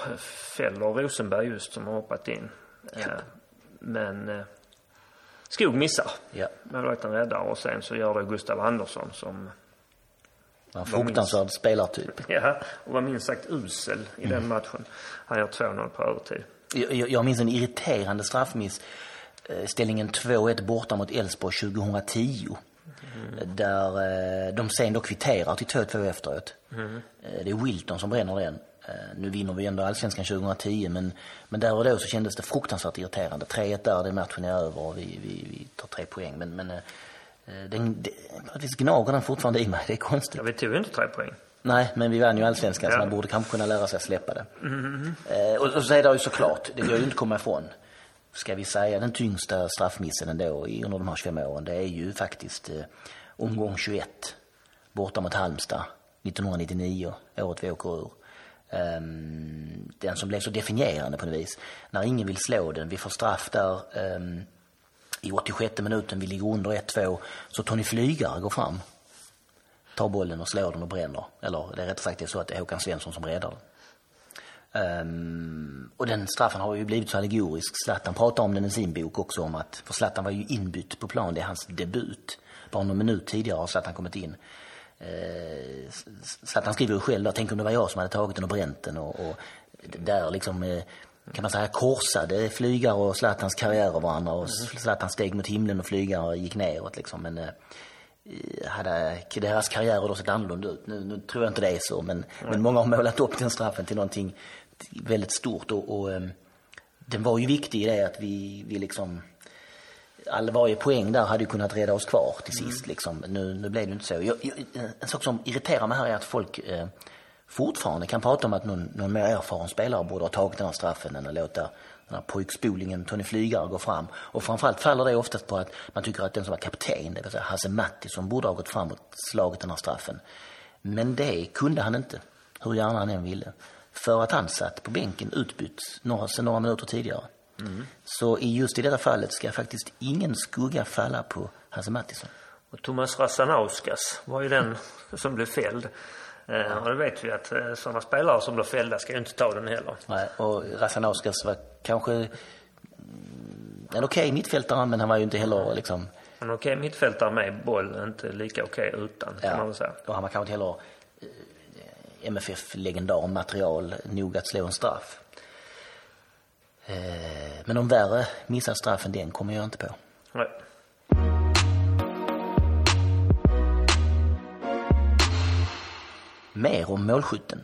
A: fäller Rosenberg just som har hoppat in. Eh, men eh, Skog missar.
B: Ja.
A: Målvakten räddar och sen så gör det Gustav Andersson som
B: En fruktansvärd spelartyp.
A: ja, och var minst sagt usel i den matchen. Han gör 2-0 på övertid.
B: Jag, jag- jag minns en irriterande straffmiss. Eh, Ställningen 2-1 borta mot Elfsborg 2010. Där eh, de sen då kvitterar till 2-2 efteråt. Eh, Det är Wilton som bränner den. Eh, Nu vinner vi ändå allsvenskan 2010 men, men där och då så kändes det fruktansvärt irriterande. 3-1 där, det matchen är över och vi, vi, vi tar tre poäng. Men, men den, det, på något vis gnager den fortfarande i mig. Det är konstigt.
A: Ja, vi tog ju inte tre poäng.
B: Nej, men vi vann ju allsvenskan så
A: Ja.
B: man borde kanske kunna lära sig att släppa det. Eh, och, och så är det ju såklart, det går ju inte att komma ifrån. Ska vi säga den tyngsta straffmissen ändå under de här 25 åren, det är ju faktiskt eh, omgång 21 borta mot Halmstad 1999, året vi åker ur. Um, den som blev så definierande på något vis. När ingen vill slå den, vi får straff där um, i 86 minuten, vi ligger under 1-2, så Tony Flygare går fram tar bollen och slår den och bränner. Eller det är rättare sagt det är så att det är Håkan Svensson som räddar den. Ehm, och den straffen har ju blivit så allegorisk. Zlatan pratar om den i sin bok också om att, för Zlatan var ju inbytt på plan, det är hans debut. Bara någon minut tidigare har Zlatan kommit in. Uh, Zlatan skriver ju själv, tänk om det var jag som hade tagit den och bränt den och, och där liksom eh, kan man säga korsade flygare och Zlatans karriärer varandra och Zlatan steg mot himlen och flygare gick neråt liksom. Men eh, hade deras karriärer då sett annorlunda ut. Nu, nu tror jag inte det är så, men, men många har målat upp den straffen till någonting väldigt stort. Och, och ehm, den var ju viktig i det att vi, vi liksom... All, varje poäng där hade ju kunnat rädda oss kvar till sist. Liksom. Nu, nu blev det inte så. Jag, jag, en sak som irriterar mig här är att folk eh, fortfarande kan prata om att någon, någon mer erfaren spelare borde ha tagit den här straffen än att låta den här pojkspolingen Tony Flygare gå fram. Och framförallt faller det oftast på att man tycker att den som var kapten, det vill säga Hasse Mattisson, borde ha gått fram och slagit den här straffen. Men det kunde han inte, hur gärna han än ville. För att han satt på bänken utbytt några, sedan några minuter tidigare. Så i just i detta fallet ska faktiskt ingen skugga falla på Hasse Mattisson.
A: Och Thomas Rasanauskas var ju den som blev fälld. Eh, och det vet vi att eh, sådana spelare som blir fällda ska ju inte ta den heller.
B: Nej, och Rasanauskas var kanske mm, en okej mittfältare, men han var ju inte heller liksom...
A: Men okej, mittfältare med boll, inte lika okej utan, kan man väl säga.
B: och han var kanske inte heller MFF-legendar material nog att slå en straff. Eh, men någon värre missad straff än den kommer jag inte på.
A: Nej.
B: Mer om målskytten.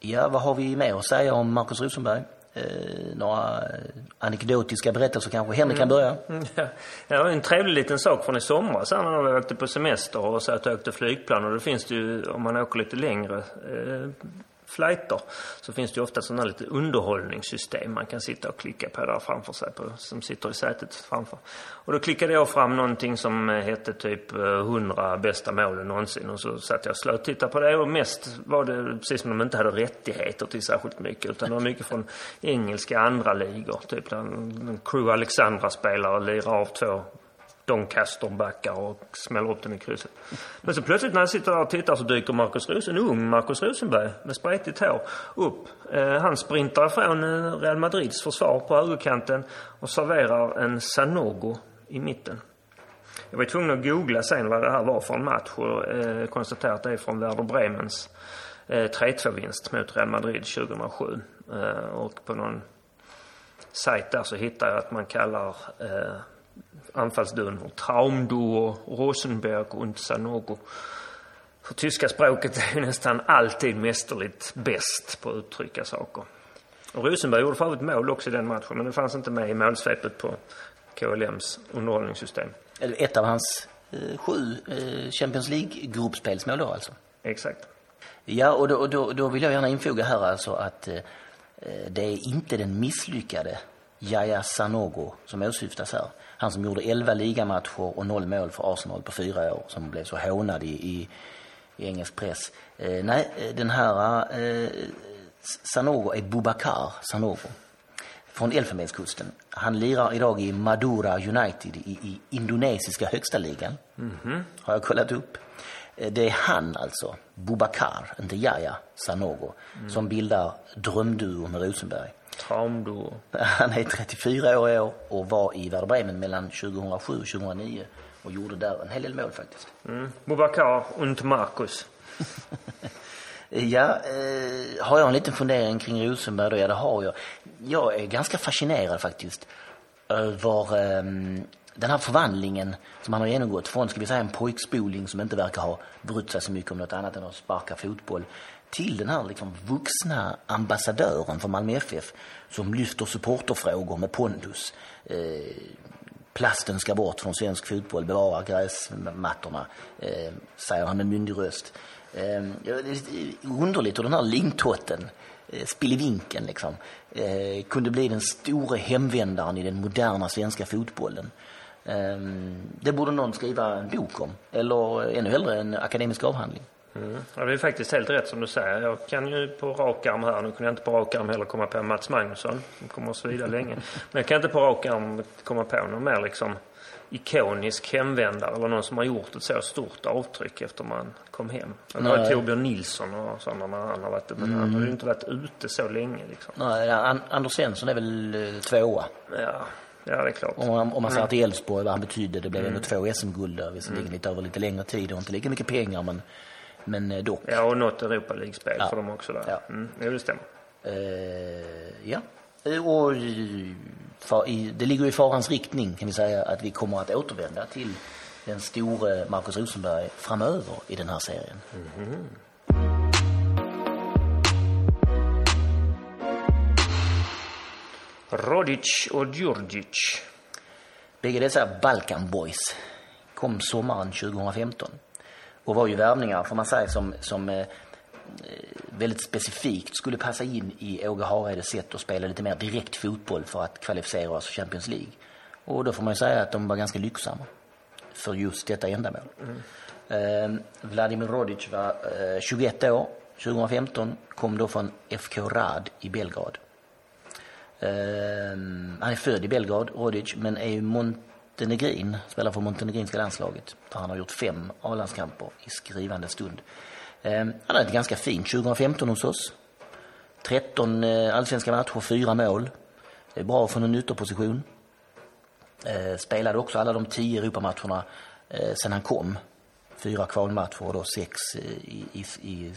B: Ja, vad har vi mer att säga om Markus Rosenberg? Eh, några eh, anekdotiska berättelser kanske. Henrik kan börja.
A: Mm, Ja, det var en trevlig liten sak från i somras när vi åkte på semester och så att jag åkte flygplan och då finns det ju, om man åker lite längre eh, flighter, så finns det ju ofta sådana lite underhållningssystem man kan sitta och klicka på där framför sig, på, som sitter i sätet framför. Och då klickade jag fram någonting som eh, hette typ eh, 100 bästa målen någonsin och så satt jag och slöt och tittade på det och mest var det precis som de inte hade rättigheter till särskilt mycket utan det var mycket från engelska andra ligor. Typ där en Crew Alexandra-spelare lirar av två Doncaster-backar och smäller upp den i krysset. Men så plötsligt när jag sitter där och tittar så dyker Markus Rosen, en ung Markus Rosenberg med spretigt hår upp. Eh, han sprintar ifrån eh, Real Madrids försvar på högerkanten och serverar en Sanogo i mitten. Jag var tvungen att googla sen vad det här var för en match och eh, konstatera att det är från Werder Bremens eh, 3-2-vinst mot Real Madrid 2007. Eh, och på någon sajt där så hittar jag att man kallar eh, anfallsduon Traumduo Rosenberg und Sanogo. För tyska språket är ju nästan alltid mästerligt bäst på att uttrycka saker. Och Rosenberg gjorde för övrigt mål också i den matchen men det fanns inte med i målsvepet på KLMs underhållningssystem.
B: Eller Ett av hans eh, sju eh, Champions League-gruppspelsmål då alltså.
A: Exakt.
B: Ja, och då, och då, då vill jag gärna infoga här alltså att eh, det är inte den misslyckade Yahya Sanogo som åsyftas här. Han som gjorde 11 ligamatcher och noll mål för Arsenal på fyra år som blev så hånad i, i, i engelsk press. Eh, nej, eh, den här eh, Sanogo är Boubacar Sanogo från Elfenbenskusten. Han lirar idag i Madura United i, i indonesiska högsta ligan. Har jag kollat upp. Eh, Det är han alltså, Bubakar, inte Yahya Sanogo, som bildar drömduo med Rosenberg.
A: Traumduo.
B: Han är 34 år i år och var i Werder Bremen mellan 2007 och 2009 och gjorde där en hel del mål faktiskt.
A: Mm. Bubakar und Marcus.
B: Ja, eh, har jag en liten fundering kring Rosenberg då? Ja, det har jag. Jag är ganska fascinerad faktiskt över eh, den här förvandlingen som han har genomgått från, ska vi säga, en pojkspoling som inte verkar ha brytt sig så mycket om något annat än att sparka fotboll till den här liksom vuxna ambassadören för Malmö FF som lyfter supporterfrågor med pondus. Eh, plasten ska bort från svensk fotboll, bevara gräsmattorna, eh, säger han med myndig röst. Eh, det är lite underligt hur den här lingtotten, eh, spillevinken liksom, eh, kunde bli den stora hemvändaren i den moderna svenska fotbollen. Eh, det borde någon skriva en bok om, eller ännu hellre en akademisk avhandling.
A: Mm. Ja, det är faktiskt helt rätt som du säger. Jag kan ju på rak arm här, nu kunde jag inte på rak arm heller komma på Mats Magnusson, som kommer att svida länge. Men jag kan inte på rak arm komma på någon mer liksom ikonisk hemvändare eller någon som har gjort ett så stort avtryck efter man kom hem. Det var. Torbjörn Nilsson och sådana när han har varit men han har ju inte varit ute så länge liksom.
B: Nej, An- Anders Svensson är väl eh, tvåa.
A: Ja, ja det är klart.
B: Om man, om man ser till Elfsborg, vad han betydde. Det blev ändå två SM-guld där, visserligen lite över lite längre tid och inte lika mycket pengar, men, men eh, dock.
A: Ja, och något Europa League-spel
B: Ja.
A: för dem också där.
B: Ja.
A: Mm, det stämmer.
B: Eh, ja. Eh, Och det ligger i farans riktning kan vi säga att vi kommer att återvända till den store Marcus Rosenberg framöver i den här serien.
A: Rodic och Djurdjic.
B: Bägge dessa Balkan Boys kom sommaren 2015 och var ju värvningar, får man säga, som, som eh, eh, väldigt specifikt skulle passa in i Åge Hareides sätt att spela lite mer direkt fotboll för att kvalificera oss för Champions League. Och då får man ju säga att de var ganska lyckosamma för just detta ändamål. Eh, Vladimir Rodic var eh, 21 år 2015, kom då från FK Rad i Belgrad. Ehm, han är född i Belgrad, Rodic, men är ju montenegrin, spelar för montenegrinska landslaget. Där han har gjort fem A-landskamper i skrivande stund. Ehm, han hade ett ganska fint 2015 hos oss. 13 eh, allsvenska matcher, fyra mål. Det är bra från en ytterposition. Ehm, spelade också alla de tio Europamatcherna eh, sen han kom. Fyra kvalmatcher och då sex eh, i, i, i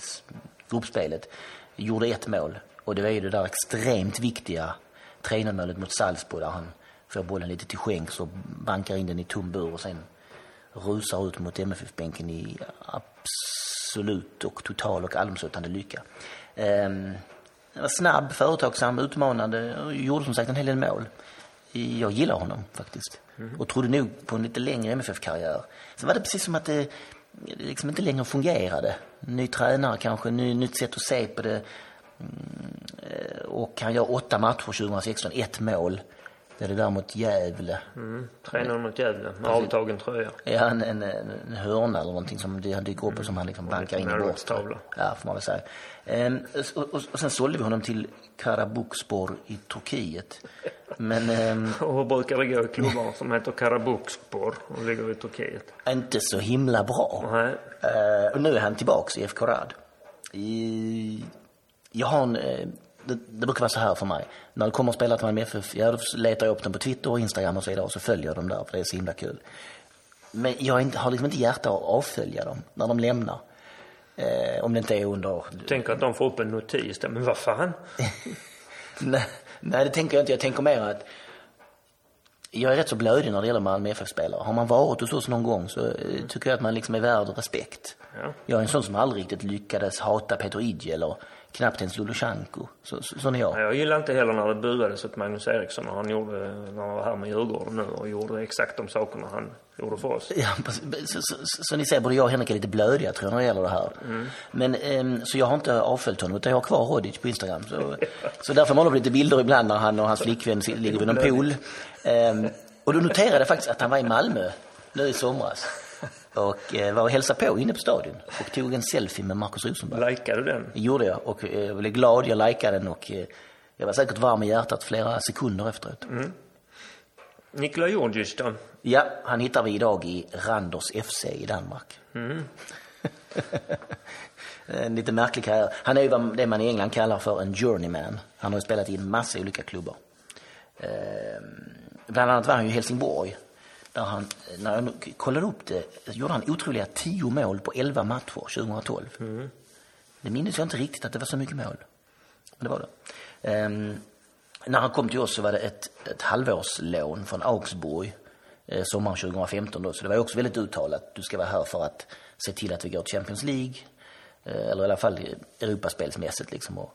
B: gruppspelet. Gjorde ett mål och det var ju det där extremt viktiga tränarmålet mot Salzburg där han får bollen lite till skänks och bankar in den i tom bur och sen rusar ut mot MFF-bänken i absolut och total och allomslutande lycka. Ehm, var snabb, företagsam, utmanande och gjorde som sagt en hel del mål. Jag gillar honom faktiskt. Och trodde nog på en lite längre MFF-karriär. Sen var det precis som att det liksom inte längre fungerade. Ny tränare kanske, ny, nytt sätt att se på det. Mm, eh, Och han gör åtta matcher 2016, ett mål. Det är det där mot Gävle.
A: Mm. 3-0 mot Gävle med avtagen tröja.
B: Ja, en, en, en hörna eller någonting som han dyker upp och som han liksom bankar in i bortre. Ja, får man väl säga. Ehm, och, och, och sen sålde vi honom till Karabukspor i Turkiet. Men ehm,
A: Och hur brukar det gå i klubbar som heter Karabukspor och ligger i Turkiet?
B: inte så himla bra.
A: Nej.
B: Eh, och nu är han tillbaks i FK Rad. I, jag har en, eh, det, det brukar vara så här för mig. När det kommer spelare till Malmö FF, ja, då letar jag upp dem på Twitter och Instagram och så vidare och så följer jag dem där för det är så himla kul. Men jag har inte- har liksom inte hjärta att avfölja dem när de lämnar. Eh, om det inte är under...
A: Tänker att de får upp en notis där. Men vad fan?
B: nej, nej, det tänker jag inte. Jag tänker mer att jag är rätt så blödig när det gäller Malmö FF-spelare. Har man varit hos oss någon gång så eh, tycker jag att man liksom är värd respekt.
A: Ja.
B: Jag är en sån som aldrig riktigt lyckades hata Peter Idje eller knappt ens Lulushanko. Så, så, sån är jag.
A: Jag gillar inte heller när det buades åt Magnus Eriksson när han, gjorde, när han var här med Djurgården nu och gjorde exakt de sakerna han gjorde för oss.
B: Ja, så, så, så, ni ser, både jag och Henrik är lite blödiga tror jag när det gäller det här. Men, ehm, så jag har inte avföljt honom, utan jag har kvar Rodic på Instagram. Så, så därför man upp lite bilder ibland när han och hans flickvän ligger vid någon pool. Ehm, och då noterade jag faktiskt att han var i Malmö nu i somras. Och eh, var och hälsade på inne på stadion och tog en selfie med Marcus Rosenberg.
A: Likade du den?
B: Det gjorde jag och eh, jag blev glad, jag likade den och eh, jag var säkert varm i hjärtat flera sekunder efteråt.
A: Nikola Djurdjic då?
B: Ja, han hittar vi idag i Randers FC i Danmark. en lite märklig karriär. Han är ju vad det man i England kallar för en journeyman. Han har ju spelat i en massa olika klubbar. Eh, bland annat var han ju i Helsingborg. Där han, när jag kollade upp det, gjorde han otroliga 10 mål på 11 matcher 2012. Mm. Det minns jag inte riktigt att det var så mycket mål. Men det var det. Eh, när han kom till oss så var det ett, ett halvårslån från Augsburg eh, sommaren 2015 då. Så det var också väldigt uttalat. Du ska vara här för att se till att vi går till Champions League. Eh, eller i alla fall Europaspelsmässigt liksom. Och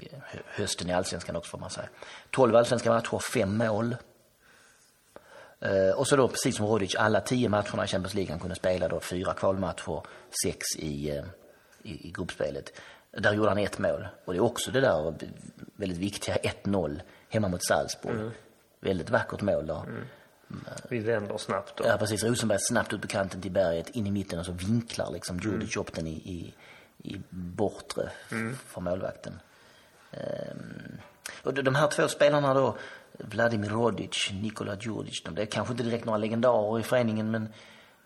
B: eh, hösten i allsvenskan också får man säga. 12 allsvenska matcher, fem mål. Eh, och så då precis som Rodic, alla tio matcherna i Champions League han kunde spela då. Fyra kvalmatcher, sex i, i, i gruppspelet. Där gjorde han ett mål. Och det är också det där väldigt viktiga 1-0 hemma mot Salzburg. Mm. Väldigt vackert mål där. Mm.
A: Vi vänder snabbt då.
B: Ja, precis. Rosenberg snabbt ut på kanten till berget, in i mitten och så vinklar liksom Djurdjic mm. upp den i, i, i bortre mm. för målvakten. Um, och de här två spelarna då, Vladimir Rodic, Nikola Djurdjic, de är kanske inte direkt några legendarer i föreningen men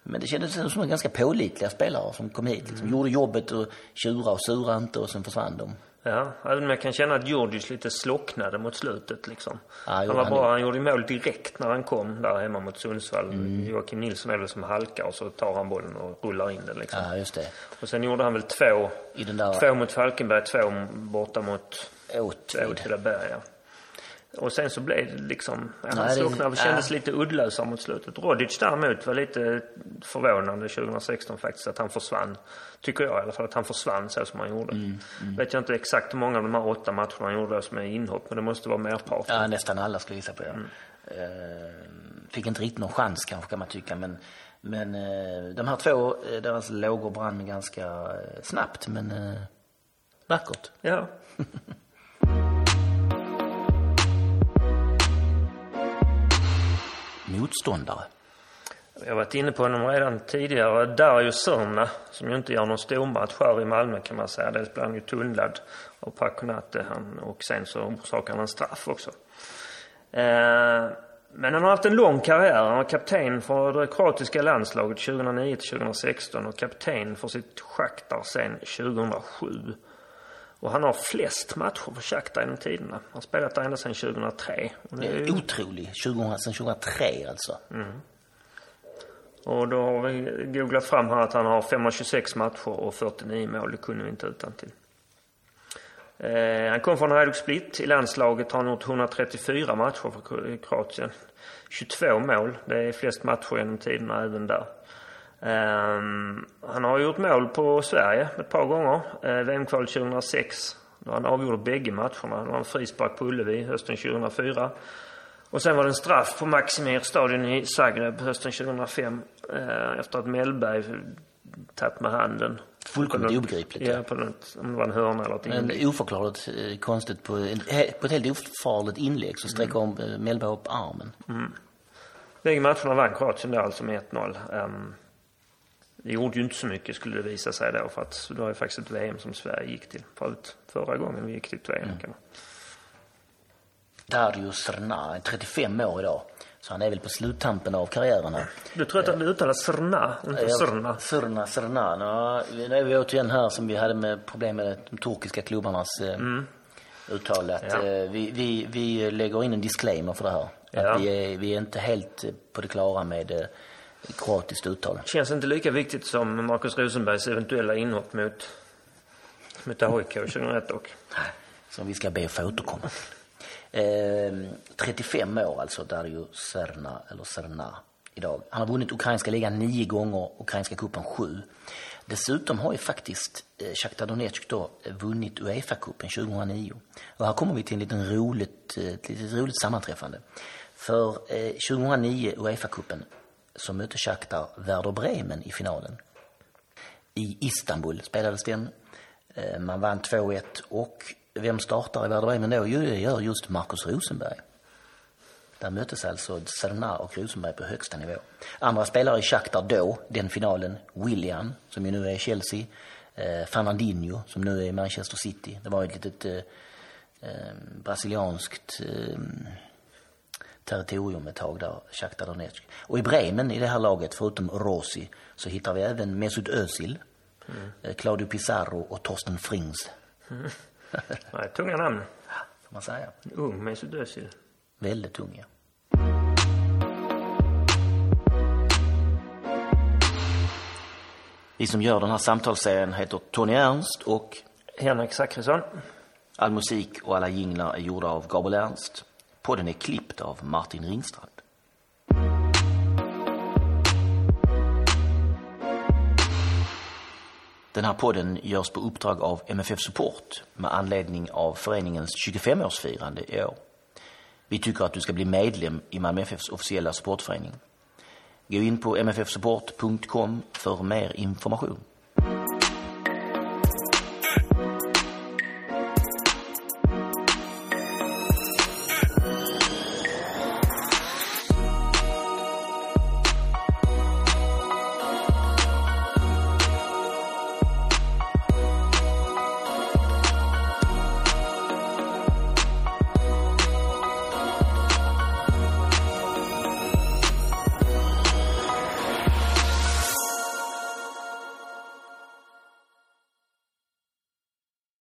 B: men det kändes som ganska pålitliga spelare som kom hit. Liksom, mm. Gjorde jobbet och tjura och sura inte och sen försvann de.
A: Ja, även om jag kan känna att Djurdjic lite slocknade mot slutet liksom. Ja, han var han bra, han gjorde mål direkt när han kom där hemma mot Sundsvall. Mm. Joakim Nilsson är väl som halkar och så tar han bollen och rullar in den liksom.
B: Ja, just det.
A: Och sen gjorde han väl två, I den där... två mot Falkenberg, två borta mot Åtvidaberg. Ja. Och sen så blev det liksom, ja, han slocknade och kändes lite uddlösare mot slutet. Rodic däremot var lite förvånande 2016 faktiskt att han försvann. Tycker jag i alla fall att han försvann så som han gjorde. Mm, mm. Vet jag inte exakt hur många av de här åtta matcherna han gjorde som är inhopp men det måste vara merparten.
B: Ja nästan alla skulle jag gissa på ja. Mm. Uh, fick inte riktigt någon chans kanske kan man tycka men men uh, de här två, uh, deras lågor brann ganska snabbt men vackert.
A: Ja.
B: motståndare?
A: Jag har varit inne på honom redan tidigare. Dario Sörna, som ju inte gör någon stormatch här i Malmö kan man säga. Dels blir han ju tunnlad av Paconate och sen så orsakar han en straff också. Eh, men han har haft en lång karriär. Han var kapten för det kroatiska landslaget 2009 till 2016 och kapten för sitt Shakhtar sen 2007. Och han har flest matcher för Shakhtar genom tiderna. Han har spelat där ända sedan 2003.
B: det är ju... otroligt. 2000, sedan 2003 alltså. Mm.
A: Och då har vi googlat fram här att han har 526 matcher och 49 mål. Det kunde vi inte utan till. Eh, han kom från Hajduk Split. I landslaget har han gjort 134 matcher för Kroatien. 22 mål. Det är flest matcher genom tiderna även där. Um, han har gjort mål på Sverige ett par gånger. Uh, VM-kvalet 2006 då han avgjorde bägge matcherna. Det var en frispark på Ullevi hösten 2004. Och sen var det en straff på Maximir stadion i Zagreb hösten 2005 uh, eh, efter att Mellberg tagit med handen.
B: Fullkomligt obegripligt.
A: Ja, på något, om det var en hörna eller ett
B: inlägg. Men oförklarligt eh, konstigt. På, på ett helt ofarligt inlägg så sträcker mm. Mellberg upp armen.
A: Mm. Bägge matcherna vann Kroatien då alltså med 1-0. Um, det gjorde ju inte så mycket skulle det visa sig då för att det var ju faktiskt ett VM som Sverige gick till förut förra gången vi gick till ett VM. Mm. Kan man.
B: Dario Srna, 35 år idag. Så han är väl på sluttampen av karriären här.
A: Du tror att det uttalas Srna, inte Srna?
B: Srna, Srna. Nu är vi återigen här som vi hade med problem med de turkiska klubbarnas eh, mm. uttal. Att, ja. Eh, vi, vi, vi lägger in en disclaimer för det här. Ja. Att vi, är, vi är inte helt på det klara med kroatiskt uttal.
A: Känns inte lika viktigt som Markus Rosenbergs eventuella inhopp mot, mot AIK 2001 dock.
B: Som vi ska be att få återkomma. Eh, 35 år alltså, Dario Serna, eller Serna, idag. Han har vunnit ukrainska ligan nio gånger, ukrainska kuppen sju. Dessutom har ju faktiskt eh, Shakhtar Donetsk då vunnit Uefa-cupen 2009. Och här kommer vi till en liten roligt, eh, ett litet roligt sammanträffande. För eh, 2009 Uefa-cupen så mötte Shakhtar Werder Bremen i finalen. I Istanbul spelades den. Eh, man vann 2-1 och vem startar i Werder Bremen då? Jo, det gör just Markus Rosenberg. Där möttes alltså Serna och Rosenberg på högsta nivå. Andra spelare i Shakhtar då, den finalen, William, som ju nu är i Chelsea, eh, Fernandinho, som nu är i Manchester City. Det var ett litet eh, eh brasilianskt eh, territorium ett tag där, Shakhtar Donetsk. Och i Bremen i det här laget, förutom Rossi, så hittar vi även Mesut Özil, Mm. Claudio Pizarro och Torsten Frings.
A: Mm. Nej, tunga namn.
B: Får man säga.
A: Ung Mesut Özil.
B: Väldigt ung, ja. Vi som gör den här samtalsserien heter Tony Ernst och
A: Henrik Zackrisson.
B: All musik och alla jinglar är gjorda av Gabriel Ernst. Podden är klippt av Martin Ringstrand. Den här podden görs på uppdrag av MFF Support med anledning av föreningens 25-årsfirande i år. Vi tycker att du ska bli medlem i Malmö FFs officiella supportförening. Gå in på mffsupport.com för mer information.